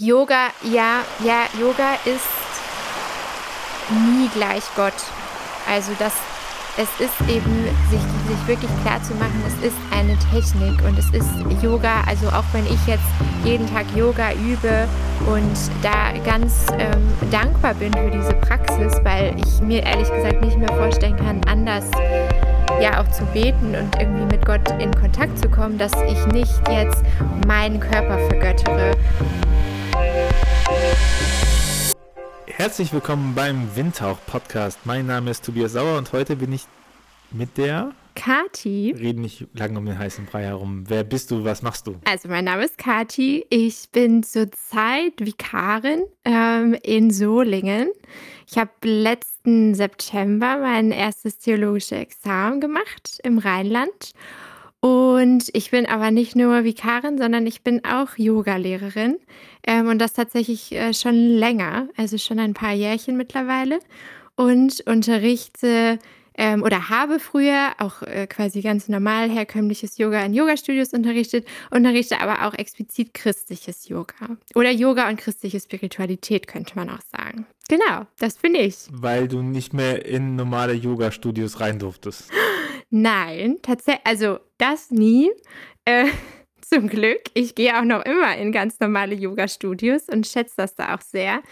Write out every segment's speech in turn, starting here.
Yoga, ja, ja, Yoga ist nie gleich Gott. Also das, es ist eben, sich, sich wirklich klar zu machen, es ist eine Technik und es ist Yoga, also auch wenn ich jetzt jeden Tag Yoga übe und da ganz ähm, dankbar bin für diese Praxis, weil ich mir ehrlich gesagt nicht mehr vorstellen kann, anders ja auch zu beten und irgendwie mit Gott in Kontakt zu kommen, dass ich nicht jetzt meinen Körper vergöttere. Herzlich willkommen beim Windtauch Podcast. Mein Name ist Tobias Sauer und heute bin ich mit der Kati. Reden nicht lange um den heißen Brei herum. Wer bist du? Was machst du? Also mein Name ist Kati. Ich bin zurzeit Vikarin ähm, in Solingen. Ich habe letzten September mein erstes theologisches Examen gemacht im Rheinland. Und ich bin aber nicht nur Vikarin, sondern ich bin auch Yogalehrerin. Ähm, und das tatsächlich äh, schon länger, also schon ein paar Jährchen mittlerweile. Und unterrichte ähm, oder habe früher auch äh, quasi ganz normal herkömmliches Yoga in Yoga-Studios unterrichtet, unterrichte aber auch explizit christliches Yoga. Oder Yoga und christliche Spiritualität könnte man auch sagen. Genau, das bin ich. Weil du nicht mehr in normale Yoga-Studios rein durftest. Nein, tatsächlich, also das nie. Äh, zum Glück. Ich gehe auch noch immer in ganz normale Yoga-Studios und schätze das da auch sehr.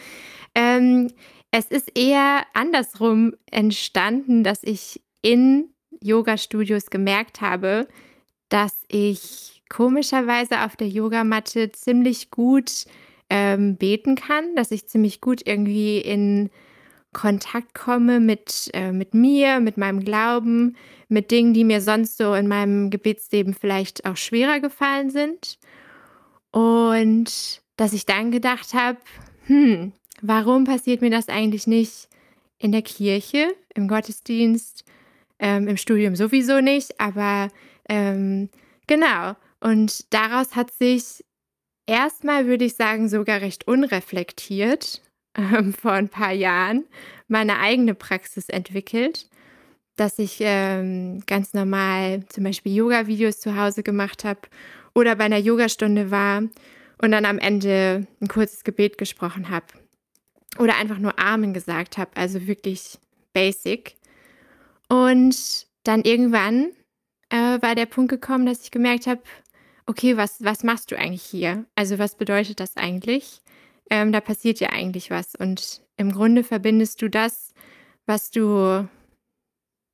Ähm, es ist eher andersrum entstanden, dass ich in Yoga-Studios gemerkt habe, dass ich komischerweise auf der Yogamatte ziemlich gut ähm, beten kann, dass ich ziemlich gut irgendwie in Kontakt komme mit, äh, mit mir, mit meinem Glauben, mit Dingen, die mir sonst so in meinem Gebetsleben vielleicht auch schwerer gefallen sind. Und dass ich dann gedacht habe, hm, warum passiert mir das eigentlich nicht in der Kirche, im Gottesdienst, ähm, im Studium sowieso nicht, aber ähm, genau. Und daraus hat sich erstmal, würde ich sagen, sogar recht unreflektiert ähm, vor ein paar Jahren meine eigene Praxis entwickelt, dass ich ähm, ganz normal zum Beispiel Yoga-Videos zu Hause gemacht habe oder bei einer Yogastunde war und dann am Ende ein kurzes Gebet gesprochen habe oder einfach nur Amen gesagt habe, also wirklich basic. Und dann irgendwann äh, war der Punkt gekommen, dass ich gemerkt habe, okay, was, was machst du eigentlich hier? Also was bedeutet das eigentlich? Ähm, da passiert ja eigentlich was. Und im Grunde verbindest du das, was du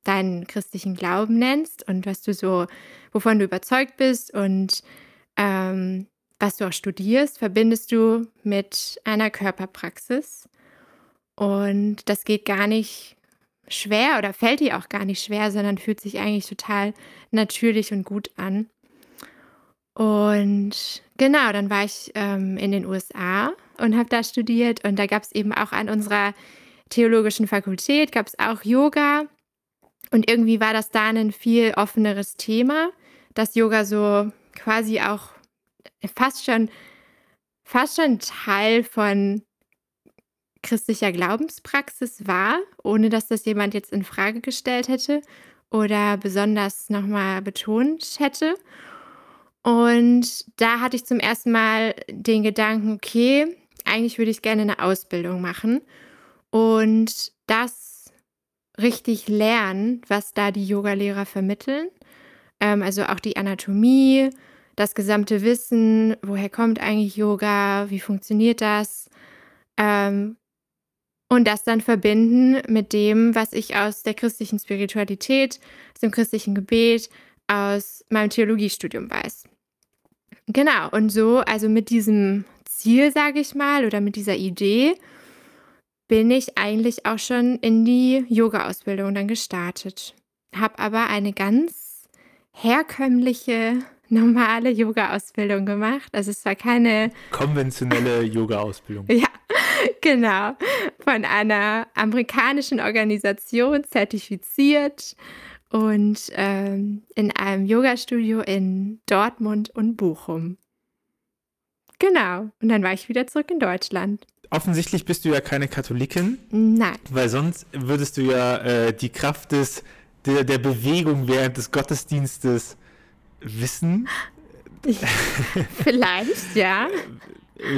deinen christlichen Glauben nennst und was du so, wovon du überzeugt bist und ähm, was du auch studierst, verbindest du mit einer Körperpraxis. Und das geht gar nicht schwer oder fällt dir auch gar nicht schwer, sondern fühlt sich eigentlich total natürlich und gut an. Und genau, dann war ich ähm, in den USA und habe da studiert und da gab es eben auch an unserer theologischen Fakultät, gab es auch Yoga und irgendwie war das da ein viel offeneres Thema, dass Yoga so quasi auch fast schon, fast schon Teil von christlicher Glaubenspraxis war, ohne dass das jemand jetzt in Frage gestellt hätte oder besonders nochmal betont hätte. Und da hatte ich zum ersten Mal den Gedanken, okay, eigentlich würde ich gerne eine Ausbildung machen und das richtig lernen, was da die Yogalehrer vermitteln. Ähm, also auch die Anatomie, das gesamte Wissen, woher kommt eigentlich Yoga, wie funktioniert das? Ähm, und das dann verbinden mit dem, was ich aus der christlichen Spiritualität, aus dem christlichen Gebet, aus meinem Theologiestudium weiß. Genau, und so, also mit diesem Ziel, sage ich mal, oder mit dieser Idee, bin ich eigentlich auch schon in die Yoga-Ausbildung dann gestartet. Habe aber eine ganz herkömmliche, normale Yoga-Ausbildung gemacht. Also es war keine konventionelle Yoga-Ausbildung. ja, genau. Von einer amerikanischen Organisation zertifiziert und ähm, in einem Yoga-Studio in Dortmund und Bochum. Genau. Und dann war ich wieder zurück in Deutschland. Offensichtlich bist du ja keine Katholikin. Nein. Weil sonst würdest du ja äh, die Kraft des, der, der Bewegung während des Gottesdienstes wissen. Vielleicht, ja.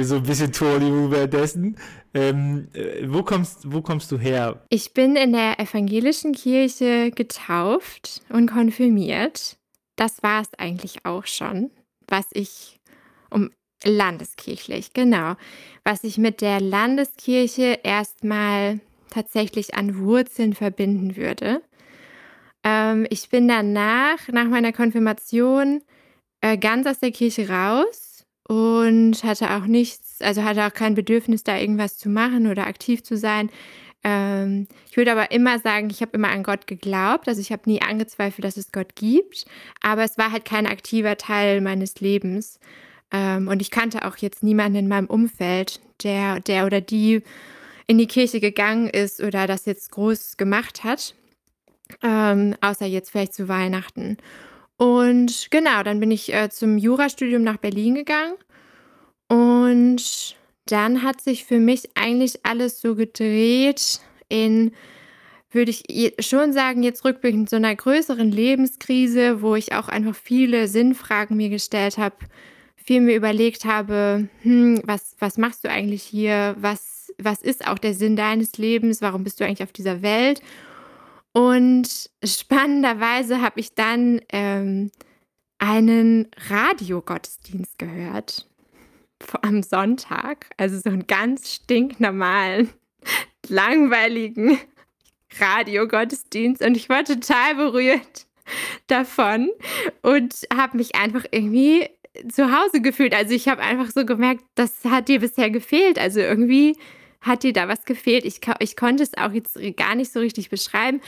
so ein bisschen Torlibu währenddessen. Ähm, äh, wo, kommst, wo kommst du her? Ich bin in der evangelischen Kirche getauft und konfirmiert. Das war es eigentlich auch schon, was ich um landeskirchlich, genau, was ich mit der Landeskirche erstmal tatsächlich an Wurzeln verbinden würde. Ähm, ich bin danach, nach meiner Konfirmation, äh, ganz aus der Kirche raus und hatte auch nichts, also hatte auch kein Bedürfnis, da irgendwas zu machen oder aktiv zu sein. Ähm, ich würde aber immer sagen, ich habe immer an Gott geglaubt. Also ich habe nie angezweifelt, dass es Gott gibt. Aber es war halt kein aktiver Teil meines Lebens. Ähm, und ich kannte auch jetzt niemanden in meinem Umfeld, der, der oder die in die Kirche gegangen ist oder das jetzt groß gemacht hat. Ähm, außer jetzt vielleicht zu Weihnachten. Und genau, dann bin ich äh, zum Jurastudium nach Berlin gegangen. Und dann hat sich für mich eigentlich alles so gedreht in, würde ich schon sagen, jetzt rückblickend so einer größeren Lebenskrise, wo ich auch einfach viele Sinnfragen mir gestellt habe, viel mir überlegt habe, hm, was, was machst du eigentlich hier? Was, was ist auch der Sinn deines Lebens? Warum bist du eigentlich auf dieser Welt? Und spannenderweise habe ich dann ähm, einen Radiogottesdienst gehört am Sonntag, also so einen ganz stinknormalen, langweiligen Radiogottesdienst und ich war total berührt davon und habe mich einfach irgendwie zu Hause gefühlt. Also ich habe einfach so gemerkt, das hat dir bisher gefehlt. Also irgendwie hat dir da was gefehlt. Ich, ich konnte es auch jetzt gar nicht so richtig beschreiben,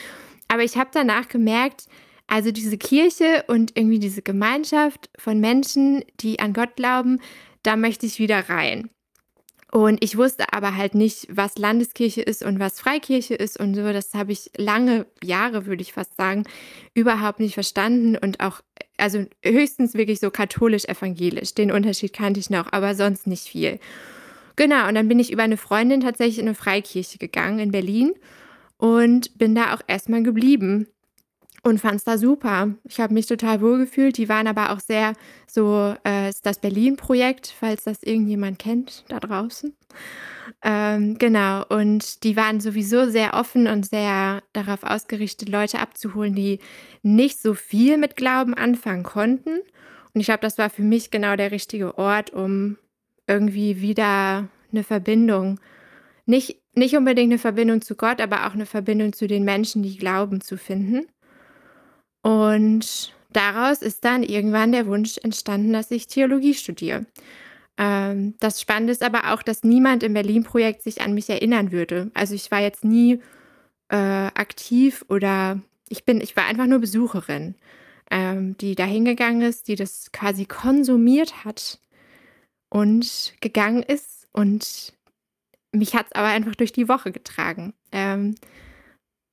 aber ich habe danach gemerkt, also diese Kirche und irgendwie diese Gemeinschaft von Menschen, die an Gott glauben, da möchte ich wieder rein. Und ich wusste aber halt nicht, was Landeskirche ist und was Freikirche ist und so. Das habe ich lange Jahre, würde ich fast sagen, überhaupt nicht verstanden und auch, also höchstens wirklich so katholisch-evangelisch. Den Unterschied kannte ich noch, aber sonst nicht viel. Genau, und dann bin ich über eine Freundin tatsächlich in eine Freikirche gegangen in Berlin und bin da auch erstmal geblieben und fand es da super. Ich habe mich total wohl gefühlt. Die waren aber auch sehr so, äh, ist das Berlin-Projekt, falls das irgendjemand kennt da draußen. Ähm, genau, und die waren sowieso sehr offen und sehr darauf ausgerichtet, Leute abzuholen, die nicht so viel mit Glauben anfangen konnten. Und ich glaube, das war für mich genau der richtige Ort, um irgendwie wieder eine Verbindung, nicht, nicht unbedingt eine Verbindung zu Gott, aber auch eine Verbindung zu den Menschen, die glauben, zu finden. Und daraus ist dann irgendwann der Wunsch entstanden, dass ich Theologie studiere. Ähm, das Spannende ist aber auch, dass niemand im Berlin-Projekt sich an mich erinnern würde. Also ich war jetzt nie äh, aktiv oder ich bin, ich war einfach nur Besucherin, ähm, die da hingegangen ist, die das quasi konsumiert hat und gegangen ist und mich hat es aber einfach durch die Woche getragen. Ähm,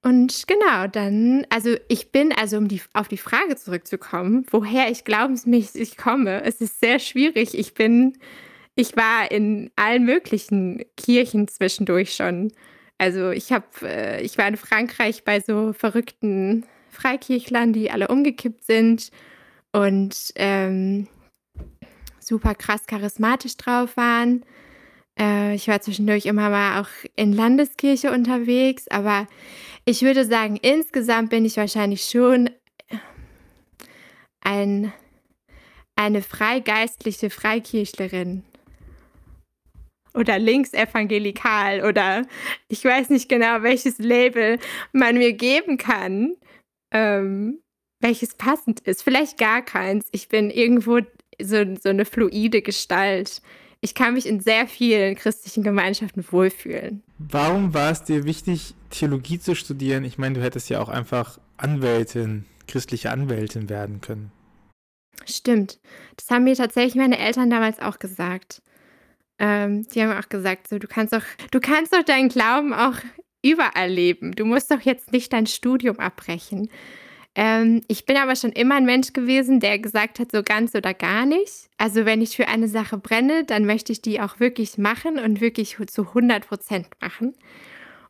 und genau, dann, also ich bin, also um die, auf die Frage zurückzukommen, woher ich glaubensmäßig komme, es ist sehr schwierig. Ich bin, ich war in allen möglichen Kirchen zwischendurch schon. Also ich habe, äh, ich war in Frankreich bei so verrückten Freikirchlern, die alle umgekippt sind und ähm, super krass charismatisch drauf waren. Äh, ich war zwischendurch immer mal auch in Landeskirche unterwegs, aber ich würde sagen, insgesamt bin ich wahrscheinlich schon ein, eine freigeistliche Freikirchlerin. Oder linksevangelikal oder ich weiß nicht genau, welches Label man mir geben kann, ähm, welches passend ist. Vielleicht gar keins. Ich bin irgendwo so, so eine fluide Gestalt ich kann mich in sehr vielen christlichen Gemeinschaften wohlfühlen. Warum war es dir wichtig, Theologie zu studieren? Ich meine, du hättest ja auch einfach Anwältin, christliche Anwältin werden können. Stimmt. Das haben mir tatsächlich meine Eltern damals auch gesagt. Ähm, die haben auch gesagt, so, du kannst doch, du kannst doch deinen Glauben auch überall leben. Du musst doch jetzt nicht dein Studium abbrechen. Ähm, ich bin aber schon immer ein Mensch gewesen, der gesagt hat, so ganz oder gar nicht. Also wenn ich für eine Sache brenne, dann möchte ich die auch wirklich machen und wirklich zu 100 Prozent machen.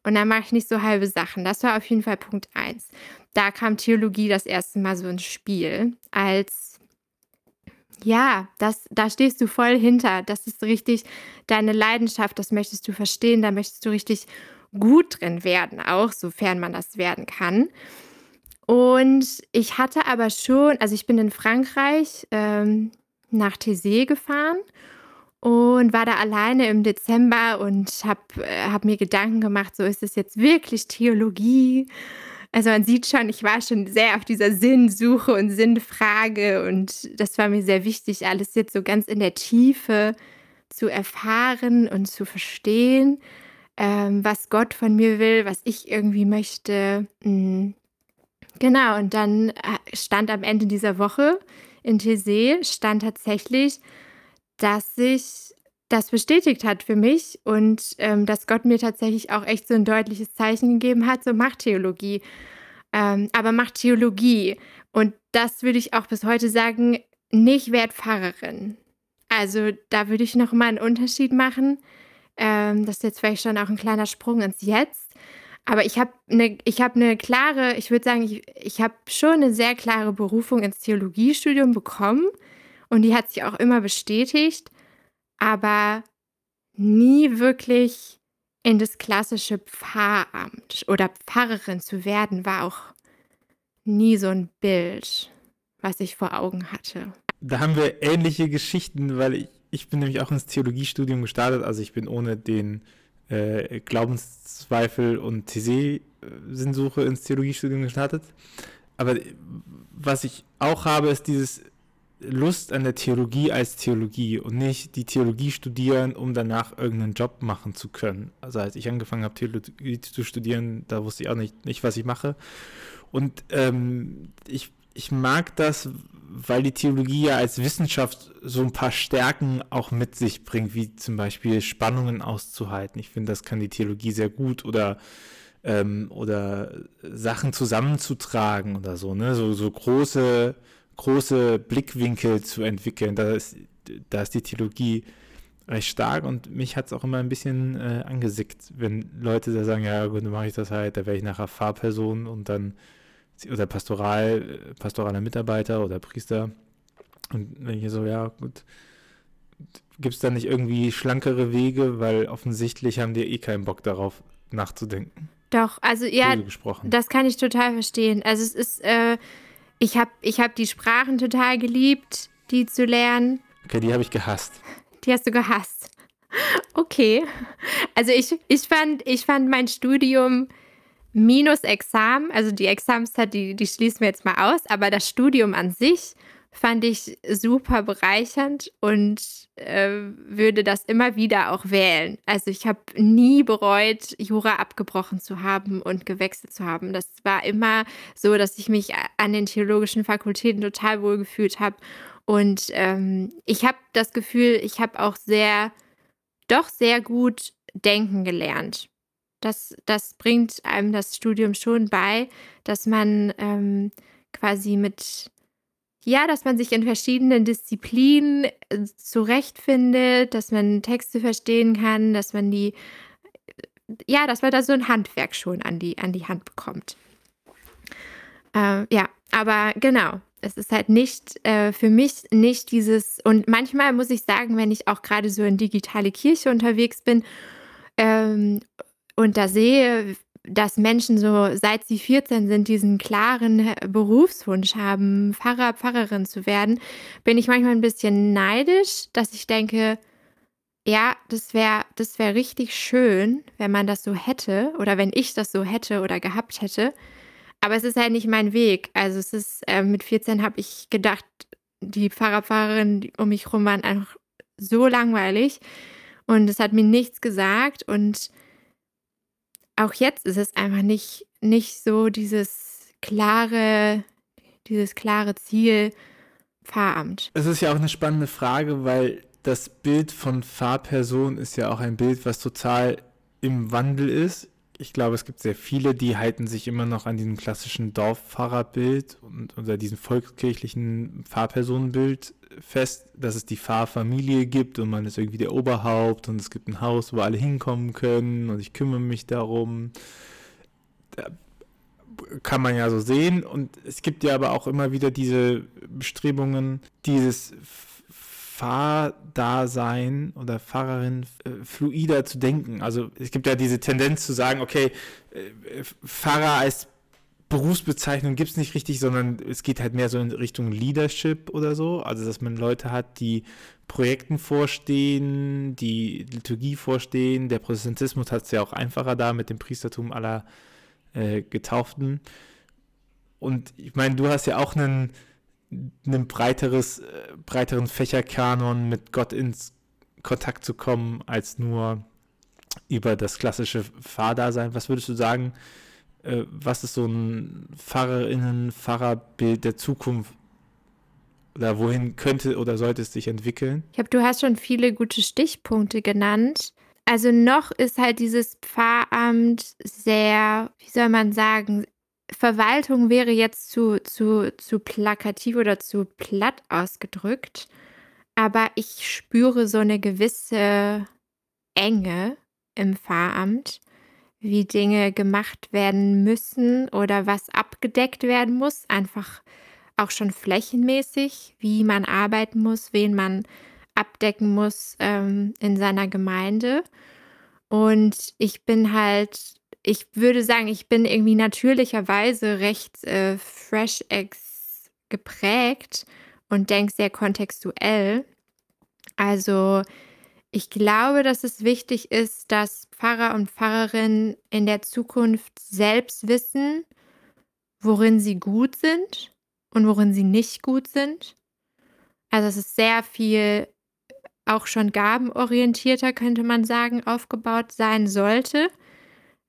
Und dann mache ich nicht so halbe Sachen. Das war auf jeden Fall Punkt 1. Da kam Theologie das erste Mal so ins Spiel, als Ja, das, da stehst du voll hinter. Das ist richtig deine Leidenschaft, das möchtest du verstehen, da möchtest du richtig gut drin werden, auch sofern man das werden kann. Und ich hatte aber schon, also ich bin in Frankreich ähm, nach Thésée gefahren und war da alleine im Dezember und habe äh, hab mir Gedanken gemacht, so ist es jetzt wirklich Theologie? Also man sieht schon, ich war schon sehr auf dieser Sinnsuche und Sinnfrage und das war mir sehr wichtig, alles jetzt so ganz in der Tiefe zu erfahren und zu verstehen, ähm, was Gott von mir will, was ich irgendwie möchte. Mhm. Genau, und dann äh, stand am Ende dieser Woche in Thésée, stand tatsächlich, dass sich das bestätigt hat für mich und ähm, dass Gott mir tatsächlich auch echt so ein deutliches Zeichen gegeben hat, so mach Theologie. Ähm, aber mach Theologie. Und das würde ich auch bis heute sagen, nicht werd Pfarrerin. Also da würde ich noch mal einen Unterschied machen. Ähm, das ist jetzt vielleicht schon auch ein kleiner Sprung ins Jetzt. Aber ich habe eine hab ne klare, ich würde sagen, ich, ich habe schon eine sehr klare Berufung ins Theologiestudium bekommen. Und die hat sich auch immer bestätigt aber nie wirklich in das klassische Pfarramt oder Pfarrerin zu werden, war auch nie so ein Bild, was ich vor Augen hatte. Da haben wir ähnliche Geschichten, weil ich, ich bin nämlich auch ins Theologiestudium gestartet. Also ich bin ohne den äh, Glaubenszweifel und TC-Sinnsuche ins Theologiestudium gestartet. Aber was ich auch habe, ist dieses Lust an der Theologie als Theologie und nicht die Theologie studieren, um danach irgendeinen Job machen zu können. Also als ich angefangen habe, Theologie zu studieren, da wusste ich auch nicht, nicht was ich mache. Und ähm, ich, ich mag das, weil die Theologie ja als Wissenschaft so ein paar Stärken auch mit sich bringt, wie zum Beispiel Spannungen auszuhalten. Ich finde, das kann die Theologie sehr gut oder ähm, oder Sachen zusammenzutragen oder so, ne? So, so große große Blickwinkel zu entwickeln. Da ist, da ist die Theologie recht stark und mich hat es auch immer ein bisschen äh, angesickt, wenn Leute da sagen, ja gut, dann mache ich das halt, da wäre ich nachher Fahrperson und dann oder Pastoral, pastoraler Mitarbeiter oder Priester. Und wenn ich so, ja gut, gibt es da nicht irgendwie schlankere Wege, weil offensichtlich haben die eh keinen Bock darauf nachzudenken. Doch, also ja, das kann ich total verstehen. Also es ist, äh, ich habe ich hab die Sprachen total geliebt, die zu lernen. Okay, die habe ich gehasst. Die hast du gehasst. Okay. Also ich, ich, fand, ich fand mein Studium minus Examen, also die Examenszeit, die, die schließen wir jetzt mal aus, aber das Studium an sich fand ich super bereichernd und äh, würde das immer wieder auch wählen. Also ich habe nie bereut, Jura abgebrochen zu haben und gewechselt zu haben. Das war immer so, dass ich mich an den theologischen Fakultäten total wohl gefühlt habe. Und ähm, ich habe das Gefühl, ich habe auch sehr, doch sehr gut denken gelernt. Das, das bringt einem das Studium schon bei, dass man ähm, quasi mit ja, dass man sich in verschiedenen Disziplinen äh, zurechtfindet, dass man Texte verstehen kann, dass man die, ja, dass man da so ein Handwerk schon an die, an die Hand bekommt. Äh, ja, aber genau, es ist halt nicht, äh, für mich nicht dieses, und manchmal muss ich sagen, wenn ich auch gerade so in digitale Kirche unterwegs bin ähm, und da sehe, dass Menschen so, seit sie 14 sind, diesen klaren Berufswunsch haben, Pfarrer, Pfarrerin zu werden, bin ich manchmal ein bisschen neidisch, dass ich denke, ja, das wäre das wär richtig schön, wenn man das so hätte oder wenn ich das so hätte oder gehabt hätte. Aber es ist halt nicht mein Weg. Also es ist, äh, mit 14 habe ich gedacht, die Pfarrer, Pfarrerinnen um mich herum waren einfach so langweilig und es hat mir nichts gesagt und auch jetzt ist es einfach nicht, nicht so dieses klare, dieses klare Ziel Pfarramt. Es ist ja auch eine spannende Frage, weil das Bild von Pfarrperson ist ja auch ein Bild, was total im Wandel ist. Ich glaube, es gibt sehr viele, die halten sich immer noch an diesem klassischen Dorfpfarrerbild und unter diesem volkskirchlichen Pfarrpersonenbild fest, dass es die Pfarrfamilie gibt und man ist irgendwie der Oberhaupt und es gibt ein Haus, wo alle hinkommen können und ich kümmere mich darum. Da kann man ja so sehen und es gibt ja aber auch immer wieder diese Bestrebungen, dieses Fahrdasein oder Fahrerin äh, fluider zu denken. Also es gibt ja diese Tendenz zu sagen, okay, äh, Fahrer als Berufsbezeichnung gibt es nicht richtig, sondern es geht halt mehr so in Richtung Leadership oder so. Also dass man Leute hat, die Projekten vorstehen, die Liturgie vorstehen. Der Protestantismus hat es ja auch einfacher da mit dem Priestertum aller äh, Getauften. Und ich meine, du hast ja auch einen, einen breiteres, äh, breiteren Fächerkanon mit Gott ins Kontakt zu kommen, als nur über das klassische Fahrdasein. Was würdest du sagen, äh, was ist so ein Pfarrerinnen, Pfarrerbild der Zukunft? Oder wohin könnte oder sollte es sich entwickeln? Ich glaube, du hast schon viele gute Stichpunkte genannt. Also noch ist halt dieses Pfarramt sehr, wie soll man sagen, Verwaltung wäre jetzt zu, zu, zu plakativ oder zu platt ausgedrückt. Aber ich spüre so eine gewisse Enge im Pfarramt, wie Dinge gemacht werden müssen oder was abgedeckt werden muss. Einfach auch schon flächenmäßig, wie man arbeiten muss, wen man abdecken muss ähm, in seiner Gemeinde. Und ich bin halt ich würde sagen, ich bin irgendwie natürlicherweise recht äh, Fresh Eggs geprägt und denke sehr kontextuell. Also ich glaube, dass es wichtig ist, dass Pfarrer und Pfarrerinnen in der Zukunft selbst wissen, worin sie gut sind und worin sie nicht gut sind. Also es ist sehr viel auch schon gabenorientierter, könnte man sagen, aufgebaut sein sollte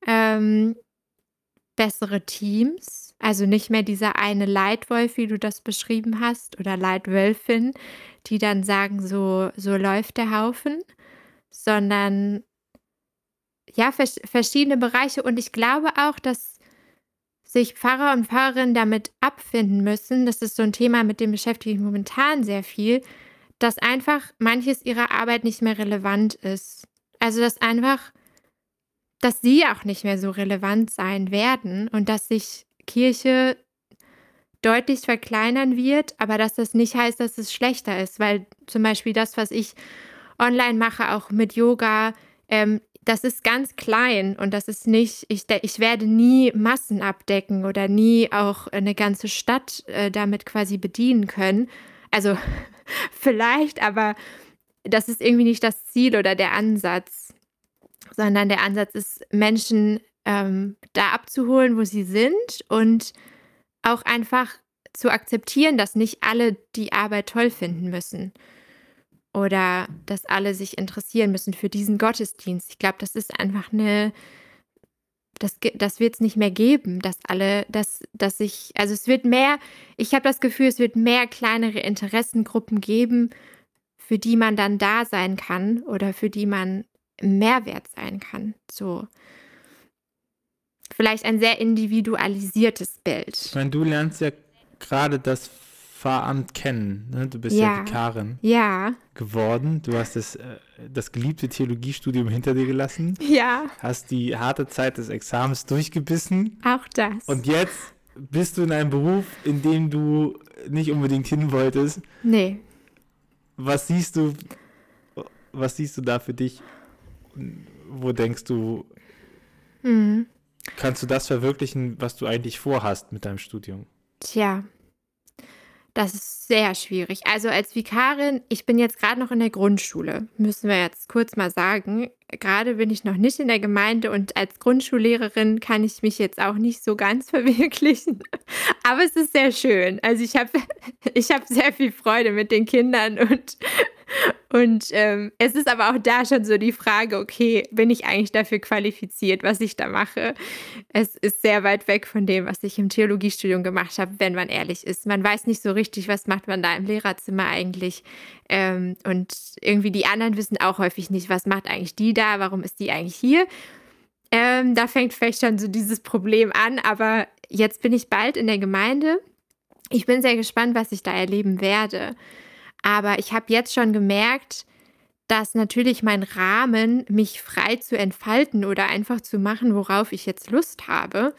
ähm, bessere Teams. Also nicht mehr dieser eine Leitwolf, wie du das beschrieben hast, oder Leitwölfin, die dann sagen, so, so läuft der Haufen, sondern ja, vers verschiedene Bereiche. Und ich glaube auch, dass sich Pfarrer und Pfarrerinnen damit abfinden müssen, das ist so ein Thema, mit dem beschäftige ich mich momentan sehr viel, dass einfach manches ihrer Arbeit nicht mehr relevant ist. Also dass einfach dass sie auch nicht mehr so relevant sein werden und dass sich Kirche deutlich verkleinern wird, aber dass das nicht heißt, dass es schlechter ist, weil zum Beispiel das, was ich online mache, auch mit Yoga, ähm, das ist ganz klein und das ist nicht, ich, ich werde nie Massen abdecken oder nie auch eine ganze Stadt äh, damit quasi bedienen können. Also vielleicht, aber das ist irgendwie nicht das Ziel oder der Ansatz sondern der Ansatz ist, Menschen ähm, da abzuholen, wo sie sind und auch einfach zu akzeptieren, dass nicht alle die Arbeit toll finden müssen oder dass alle sich interessieren müssen für diesen Gottesdienst. Ich glaube, das ist einfach eine, das, das wird es nicht mehr geben, dass alle, dass, dass ich, also es wird mehr, ich habe das Gefühl, es wird mehr kleinere Interessengruppen geben, für die man dann da sein kann oder für die man Mehrwert sein kann. So vielleicht ein sehr individualisiertes Bild. Ich meine, du lernst ja gerade das Pfarramt kennen. Ne? Du bist ja, ja Vikarin ja. geworden. Du hast das, äh, das geliebte Theologiestudium hinter dir gelassen. Ja. Hast die harte Zeit des Examens durchgebissen. Auch das. Und jetzt bist du in einem Beruf, in dem du nicht unbedingt hin wolltest. Nee. Was siehst du, was siehst du da für dich wo denkst du, mhm. Kannst du das verwirklichen, was du eigentlich vorhast mit deinem Studium? Tja, das ist sehr schwierig. Also als Vikarin, ich bin jetzt gerade noch in der Grundschule, müssen wir jetzt kurz mal sagen. Gerade bin ich noch nicht in der Gemeinde und als Grundschullehrerin kann ich mich jetzt auch nicht so ganz verwirklichen. Aber es ist sehr schön. Also ich habe ich hab sehr viel Freude mit den Kindern und und ähm, es ist aber auch da schon so die Frage, okay, bin ich eigentlich dafür qualifiziert, was ich da mache? Es ist sehr weit weg von dem, was ich im Theologiestudium gemacht habe, wenn man ehrlich ist. Man weiß nicht so richtig, was macht man da im Lehrerzimmer eigentlich. Ähm, und irgendwie die anderen wissen auch häufig nicht, was macht eigentlich die da, warum ist die eigentlich hier. Ähm, da fängt vielleicht schon so dieses Problem an, aber jetzt bin ich bald in der Gemeinde. Ich bin sehr gespannt, was ich da erleben werde. Aber ich habe jetzt schon gemerkt, dass natürlich mein Rahmen, mich frei zu entfalten oder einfach zu machen, worauf ich jetzt Lust habe,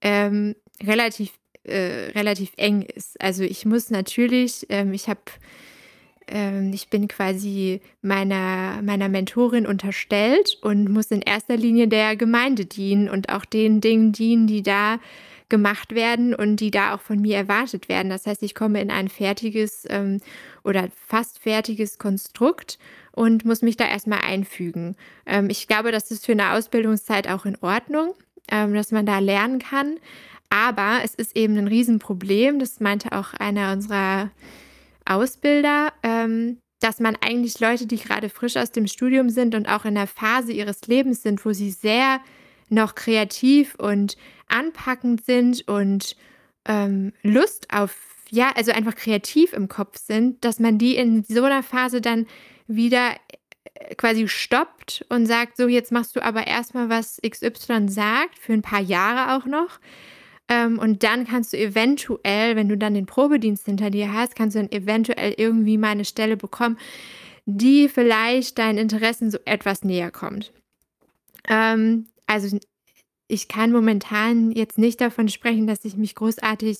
ähm, relativ, äh, relativ eng ist. Also ich muss natürlich, ähm, ich habe ähm, ich bin quasi meiner, meiner Mentorin unterstellt und muss in erster Linie der Gemeinde dienen und auch den Dingen dienen, die da gemacht werden und die da auch von mir erwartet werden. Das heißt, ich komme in ein fertiges ähm, oder fast fertiges Konstrukt und muss mich da erstmal einfügen. Ähm, ich glaube, das ist für eine Ausbildungszeit auch in Ordnung, ähm, dass man da lernen kann. Aber es ist eben ein Riesenproblem, das meinte auch einer unserer Ausbilder, ähm, dass man eigentlich Leute, die gerade frisch aus dem Studium sind und auch in der Phase ihres Lebens sind, wo sie sehr noch kreativ und anpackend sind und ähm, Lust auf, ja, also einfach kreativ im Kopf sind, dass man die in so einer Phase dann wieder äh, quasi stoppt und sagt, so jetzt machst du aber erstmal, was XY sagt, für ein paar Jahre auch noch. Ähm, und dann kannst du eventuell, wenn du dann den Probedienst hinter dir hast, kannst du dann eventuell irgendwie mal eine Stelle bekommen, die vielleicht deinen Interessen so etwas näher kommt. Ähm, also ich kann momentan jetzt nicht davon sprechen, dass ich mich großartig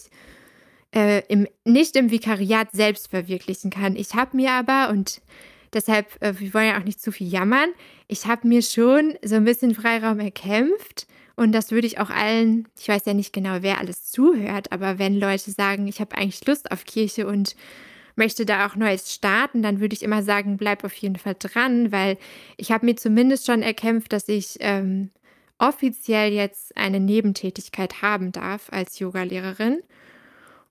äh, im, nicht im Vikariat selbst verwirklichen kann. Ich habe mir aber, und deshalb, äh, wir wollen ja auch nicht zu viel jammern, ich habe mir schon so ein bisschen Freiraum erkämpft. Und das würde ich auch allen, ich weiß ja nicht genau, wer alles zuhört, aber wenn Leute sagen, ich habe eigentlich Lust auf Kirche und möchte da auch Neues starten, dann würde ich immer sagen, bleib auf jeden Fall dran, weil ich habe mir zumindest schon erkämpft, dass ich ähm, offiziell jetzt eine Nebentätigkeit haben darf als Yogalehrerin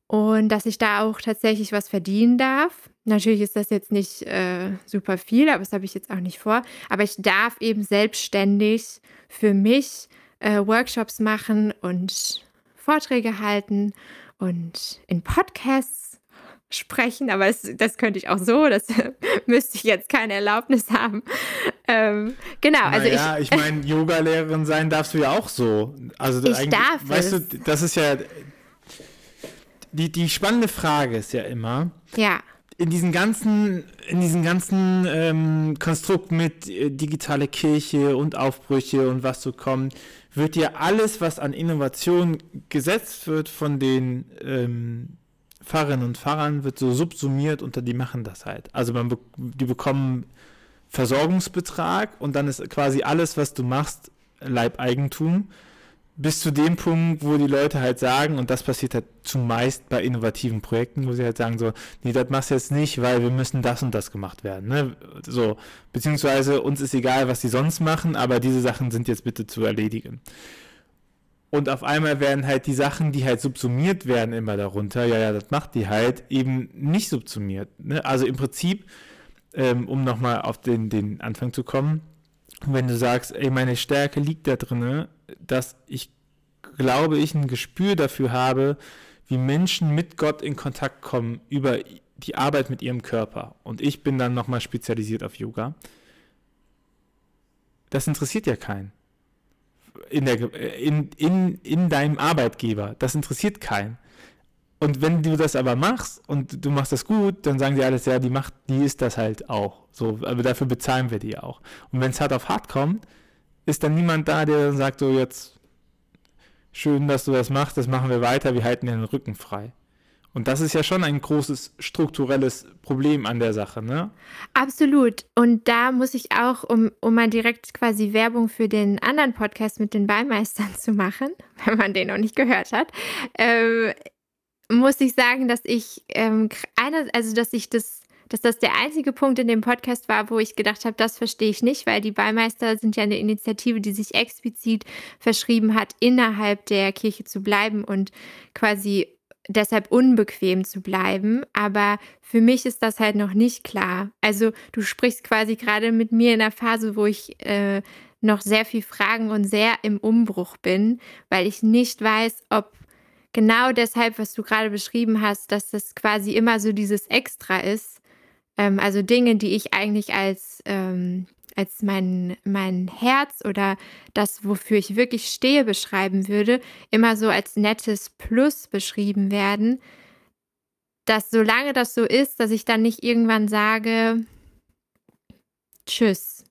und dass ich da auch tatsächlich was verdienen darf. Natürlich ist das jetzt nicht äh, super viel, aber das habe ich jetzt auch nicht vor. Aber ich darf eben selbstständig für mich äh, Workshops machen und Vorträge halten und in Podcasts sprechen, aber das, das könnte ich auch so, das müsste ich jetzt keine Erlaubnis haben. Ähm, genau, also naja, ich. ich meine, Yoga-Lehrerin sein darfst du ja auch so. Also ich darf weißt es. du, das ist ja die, die spannende Frage ist ja immer. Ja. In diesen ganzen, in diesen ganzen ähm, Konstrukt mit äh, digitale Kirche und Aufbrüche und was so kommt, wird ja alles, was an Innovation gesetzt wird von den ähm, Pfarrerinnen und Pfarrern wird so subsumiert unter die machen das halt. Also man die bekommen Versorgungsbetrag und dann ist quasi alles, was du machst, Leibeigentum. Bis zu dem Punkt, wo die Leute halt sagen, und das passiert halt zumeist bei innovativen Projekten, wo sie halt sagen so, nee, das machst du jetzt nicht, weil wir müssen das und das gemacht werden. Ne? So, beziehungsweise uns ist egal, was die sonst machen, aber diese Sachen sind jetzt bitte zu erledigen. Und auf einmal werden halt die Sachen, die halt subsumiert werden, immer darunter, ja, ja, das macht die halt, eben nicht subsumiert. Ne? Also im Prinzip, ähm, um nochmal auf den, den Anfang zu kommen, wenn du sagst, ey, meine Stärke liegt da drin, dass ich glaube, ich ein Gespür dafür habe, wie Menschen mit Gott in Kontakt kommen über die Arbeit mit ihrem Körper. Und ich bin dann nochmal spezialisiert auf Yoga. Das interessiert ja keinen in, der, in, in, in deinem Arbeitgeber. Das interessiert keinen. Und wenn du das aber machst und du machst das gut, dann sagen die alles, ja, die macht, die ist das halt auch. So, aber dafür bezahlen wir die auch. Und wenn es hart auf hart kommt, ist dann niemand da, der dann sagt, so jetzt schön, dass du das machst, das machen wir weiter, wir halten dir den Rücken frei. Und das ist ja schon ein großes strukturelles Problem an der Sache, ne? Absolut. Und da muss ich auch, um, um mal direkt quasi Werbung für den anderen Podcast mit den Beimeistern zu machen, wenn man den noch nicht gehört hat, ähm, muss ich sagen, dass ich ähm, eine, also dass ich das dass das der einzige Punkt in dem Podcast war, wo ich gedacht habe, das verstehe ich nicht, weil die Beimeister sind ja eine Initiative, die sich explizit verschrieben hat, innerhalb der Kirche zu bleiben und quasi deshalb unbequem zu bleiben, aber für mich ist das halt noch nicht klar. Also du sprichst quasi gerade mit mir in einer Phase, wo ich äh, noch sehr viel Fragen und sehr im Umbruch bin, weil ich nicht weiß, ob genau deshalb, was du gerade beschrieben hast, dass das quasi immer so dieses Extra ist. Ähm, also Dinge, die ich eigentlich als ähm, als mein, mein Herz oder das, wofür ich wirklich stehe, beschreiben würde, immer so als nettes Plus beschrieben werden, dass solange das so ist, dass ich dann nicht irgendwann sage, tschüss,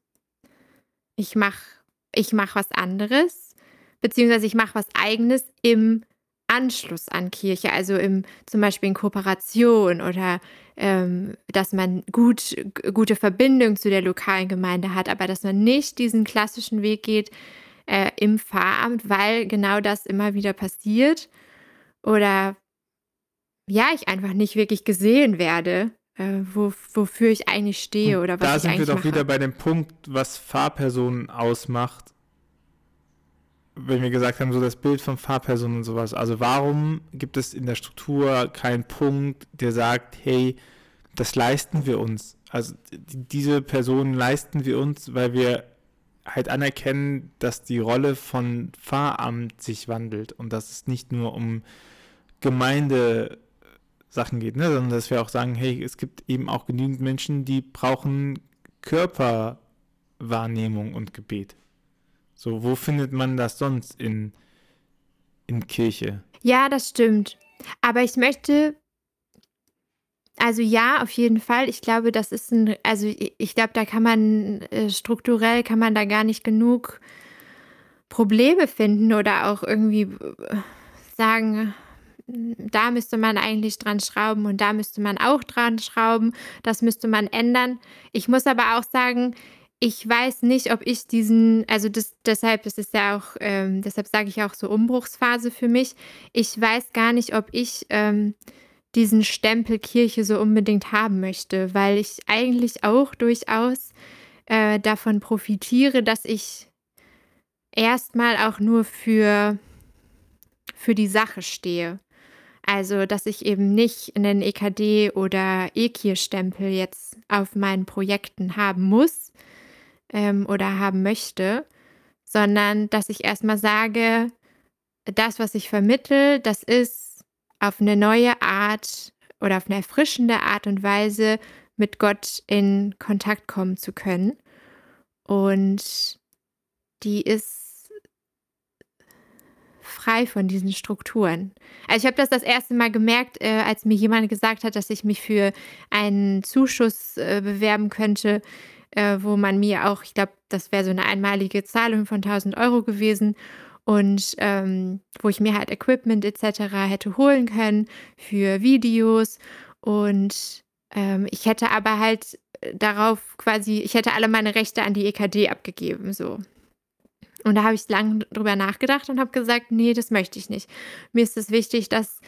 ich mache ich mach was anderes, beziehungsweise ich mache was eigenes im Anschluss an Kirche, also im, zum Beispiel in Kooperation oder dass man gut, gute Verbindung zu der lokalen Gemeinde hat, aber dass man nicht diesen klassischen Weg geht äh, im Pfarramt, weil genau das immer wieder passiert oder ja, ich einfach nicht wirklich gesehen werde, äh, wo, wofür ich eigentlich stehe oder was da ich sind wir eigentlich doch mache. wieder bei dem Punkt, was Fahrpersonen ausmacht. Wenn wir gesagt haben, so das Bild von Fahrpersonen und sowas. Also warum gibt es in der Struktur keinen Punkt, der sagt, hey, das leisten wir uns. Also die, diese Personen leisten wir uns, weil wir halt anerkennen, dass die Rolle von Pfarramt sich wandelt und dass es nicht nur um Gemeinde Sachen geht, ne? sondern dass wir auch sagen, hey, es gibt eben auch genügend Menschen, die brauchen Körperwahrnehmung und Gebet. So, wo findet man das sonst in, in Kirche? Ja, das stimmt. Aber ich möchte, also ja, auf jeden Fall. Ich glaube, das ist ein, also ich, glaube, da kann man äh, strukturell kann man da gar nicht genug Probleme finden oder auch irgendwie äh, sagen, da müsste man eigentlich dran schrauben und da müsste man auch dran schrauben. Das müsste man ändern. Ich muss aber auch sagen, ich weiß nicht, ob ich diesen, also das, deshalb ist es ja auch, ähm, deshalb sage ich auch so Umbruchsphase für mich. Ich weiß gar nicht, ob ich ähm, diesen Stempel Kirche so unbedingt haben möchte, weil ich eigentlich auch durchaus äh, davon profitiere, dass ich erstmal auch nur für, für die Sache stehe. Also, dass ich eben nicht einen EKD oder EKIR-Stempel jetzt auf meinen Projekten haben muss ähm, oder haben möchte, sondern dass ich erstmal sage, das, was ich vermittel, das ist auf eine neue Art oder auf eine erfrischende Art und Weise mit Gott in Kontakt kommen zu können. Und die ist frei von diesen Strukturen. Also ich habe das das erste Mal gemerkt, äh, als mir jemand gesagt hat, dass ich mich für einen Zuschuss äh, bewerben könnte, äh, wo man mir auch, ich glaube, das wäre so eine einmalige Zahlung von 1000 Euro gewesen und ähm, wo ich mir halt Equipment etc. hätte holen können für Videos und ähm, ich hätte aber halt darauf quasi, ich hätte alle meine Rechte an die EKD abgegeben, so. Und da habe ich lange drüber nachgedacht und habe gesagt, nee, das möchte ich nicht. Mir ist es wichtig, dass,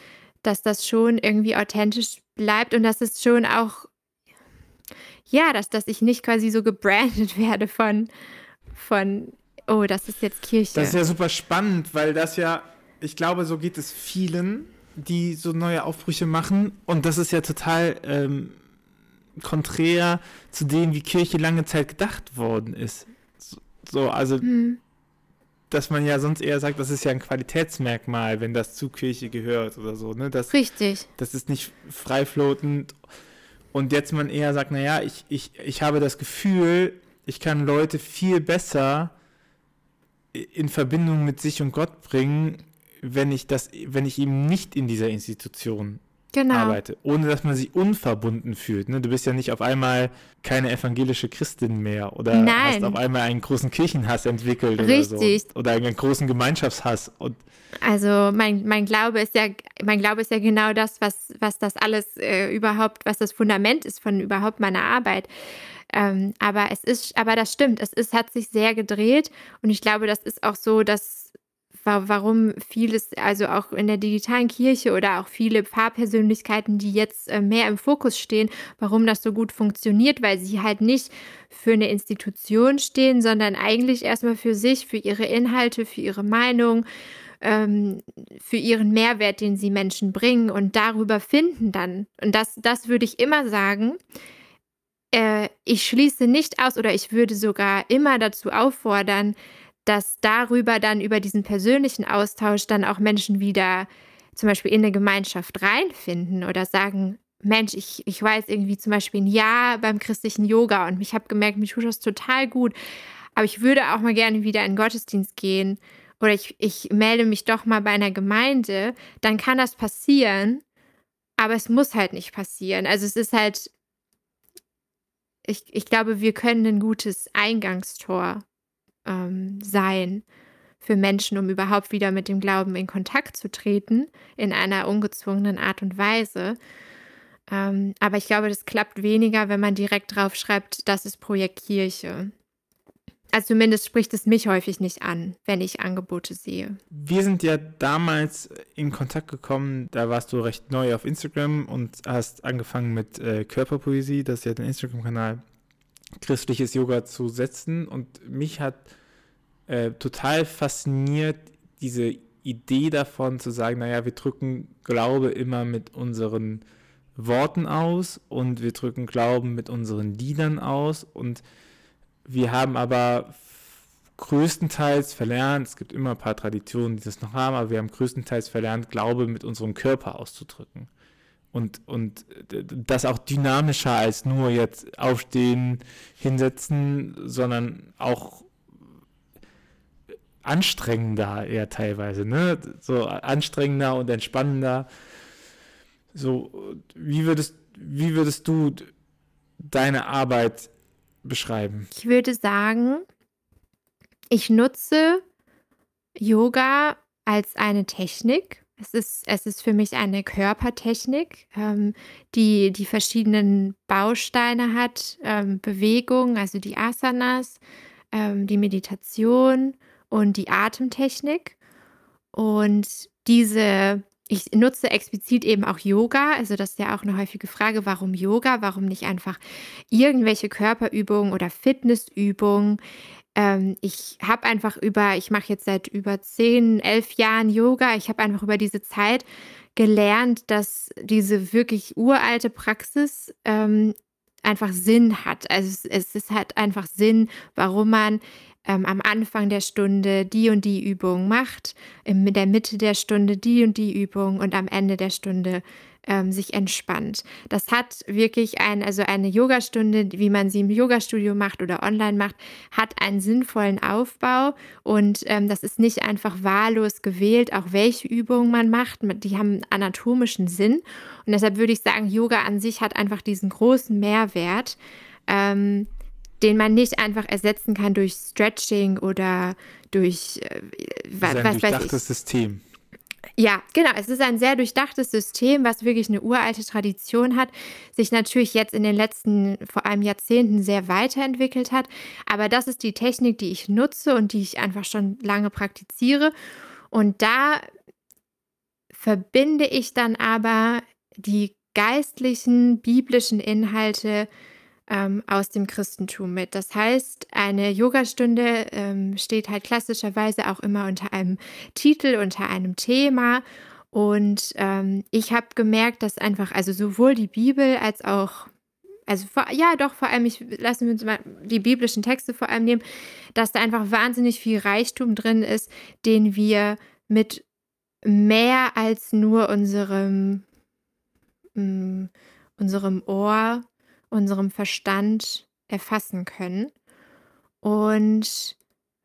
dass das schon irgendwie authentisch bleibt und dass es schon auch, ja, dass, dass ich nicht quasi so gebrandet werde von, von, oh, das ist jetzt Kirche. Das ist ja super spannend, weil das ja, ich glaube, so geht es vielen, die so neue Aufbrüche machen. Und das ist ja total ähm, konträr zu dem, wie Kirche lange Zeit gedacht worden ist. So, so also. Hm dass man ja sonst eher sagt, das ist ja ein Qualitätsmerkmal, wenn das zu Kirche gehört oder so. Ne? Das, Richtig. Das ist nicht freiflotend. Und jetzt man eher sagt, naja, ich, ich, ich habe das Gefühl, ich kann Leute viel besser in Verbindung mit sich und Gott bringen, wenn ich das, wenn ich eben nicht in dieser Institution genau. arbeite, ohne dass man sich unverbunden fühlt. Ne? Du bist ja nicht auf einmal keine evangelische Christin mehr oder Nein. hast auf einmal einen großen Kirchenhass entwickelt Richtig. oder so. Oder einen großen Gemeinschaftshass. Und also mein, mein Glaube ist ja, mein Glaube ist ja genau das, was, was das alles äh, überhaupt, was das Fundament ist von überhaupt meiner Arbeit. Ähm, aber es ist, aber das stimmt, es ist, hat sich sehr gedreht und ich glaube, das ist auch so, dass warum vieles, also auch in der digitalen Kirche oder auch viele Pfarrpersönlichkeiten, die jetzt äh, mehr im Fokus stehen, warum das so gut funktioniert, weil sie halt nicht für eine Institution stehen, sondern eigentlich erstmal für sich, für ihre Inhalte, für ihre Meinung, ähm, für ihren Mehrwert, den sie Menschen bringen und darüber finden dann. Und das, das würde ich immer sagen. Äh, ich schließe nicht aus oder ich würde sogar immer dazu auffordern, dass darüber dann über diesen persönlichen Austausch dann auch Menschen wieder zum Beispiel in eine Gemeinschaft reinfinden oder sagen, Mensch, ich, ich weiß irgendwie zum Beispiel ein Jahr beim christlichen Yoga und ich habe gemerkt, mich tut das total gut, aber ich würde auch mal gerne wieder in den Gottesdienst gehen oder ich, ich melde mich doch mal bei einer Gemeinde, dann kann das passieren, aber es muss halt nicht passieren. Also es ist halt, ich, ich glaube, wir können ein gutes Eingangstor ähm, sein für Menschen, um überhaupt wieder mit dem Glauben in Kontakt zu treten, in einer ungezwungenen Art und Weise. Ähm, aber ich glaube, das klappt weniger, wenn man direkt drauf schreibt, das ist Projekt Kirche. Also zumindest spricht es mich häufig nicht an, wenn ich Angebote sehe. Wir sind ja damals in Kontakt gekommen, da warst du recht neu auf Instagram und hast angefangen mit äh, Körperpoesie, das ist ja dein Instagram-Kanal, christliches Yoga zu setzen. Und mich hat äh, total fasziniert diese Idee davon zu sagen, naja, wir drücken Glaube immer mit unseren Worten aus und wir drücken Glauben mit unseren Liedern aus und wir haben aber größtenteils verlernt, es gibt immer ein paar Traditionen, die das noch haben, aber wir haben größtenteils verlernt, Glaube mit unserem Körper auszudrücken. Und, und das auch dynamischer als nur jetzt aufstehen, hinsetzen, sondern auch anstrengender eher teilweise, ne? So anstrengender und entspannender. So, wie würdest, wie würdest du deine Arbeit beschreiben? Ich würde sagen, ich nutze Yoga als eine Technik. Es ist, es ist für mich eine Körpertechnik, ähm, die die verschiedenen Bausteine hat. Ähm, Bewegung, also die Asanas, ähm, die Meditation und die Atemtechnik. Und diese ich nutze explizit eben auch Yoga. Also das ist ja auch eine häufige Frage, warum Yoga? Warum nicht einfach irgendwelche Körperübungen oder Fitnessübungen? Ähm, ich habe einfach über, ich mache jetzt seit über 10, 11 Jahren Yoga. Ich habe einfach über diese Zeit gelernt, dass diese wirklich uralte Praxis ähm, einfach Sinn hat. Also es, es, es hat einfach Sinn, warum man ähm, am Anfang der Stunde die und die Übung macht, in der Mitte der Stunde die und die Übung und am Ende der Stunde ähm, sich entspannt. Das hat wirklich ein, also eine Yogastunde, wie man sie im Yogastudio macht oder online macht, hat einen sinnvollen Aufbau und ähm, das ist nicht einfach wahllos gewählt, auch welche Übungen man macht. Die haben anatomischen Sinn und deshalb würde ich sagen, Yoga an sich hat einfach diesen großen Mehrwert. Ähm, den man nicht einfach ersetzen kann durch Stretching oder durch äh, was, ein was weiß ich. System. Ja, genau. Es ist ein sehr durchdachtes System, was wirklich eine uralte Tradition hat, sich natürlich jetzt in den letzten vor allem Jahrzehnten sehr weiterentwickelt hat. Aber das ist die Technik, die ich nutze und die ich einfach schon lange praktiziere. Und da verbinde ich dann aber die geistlichen, biblischen Inhalte ähm, aus dem Christentum mit. Das heißt, eine Yogastunde ähm, steht halt klassischerweise auch immer unter einem Titel, unter einem Thema. Und ähm, ich habe gemerkt, dass einfach, also sowohl die Bibel als auch also ja, doch, vor allem, ich lassen wir uns mal die biblischen Texte vor allem nehmen, dass da einfach wahnsinnig viel Reichtum drin ist, den wir mit mehr als nur unserem, mh, mm, unserem Ohr unserem Verstand erfassen können. Und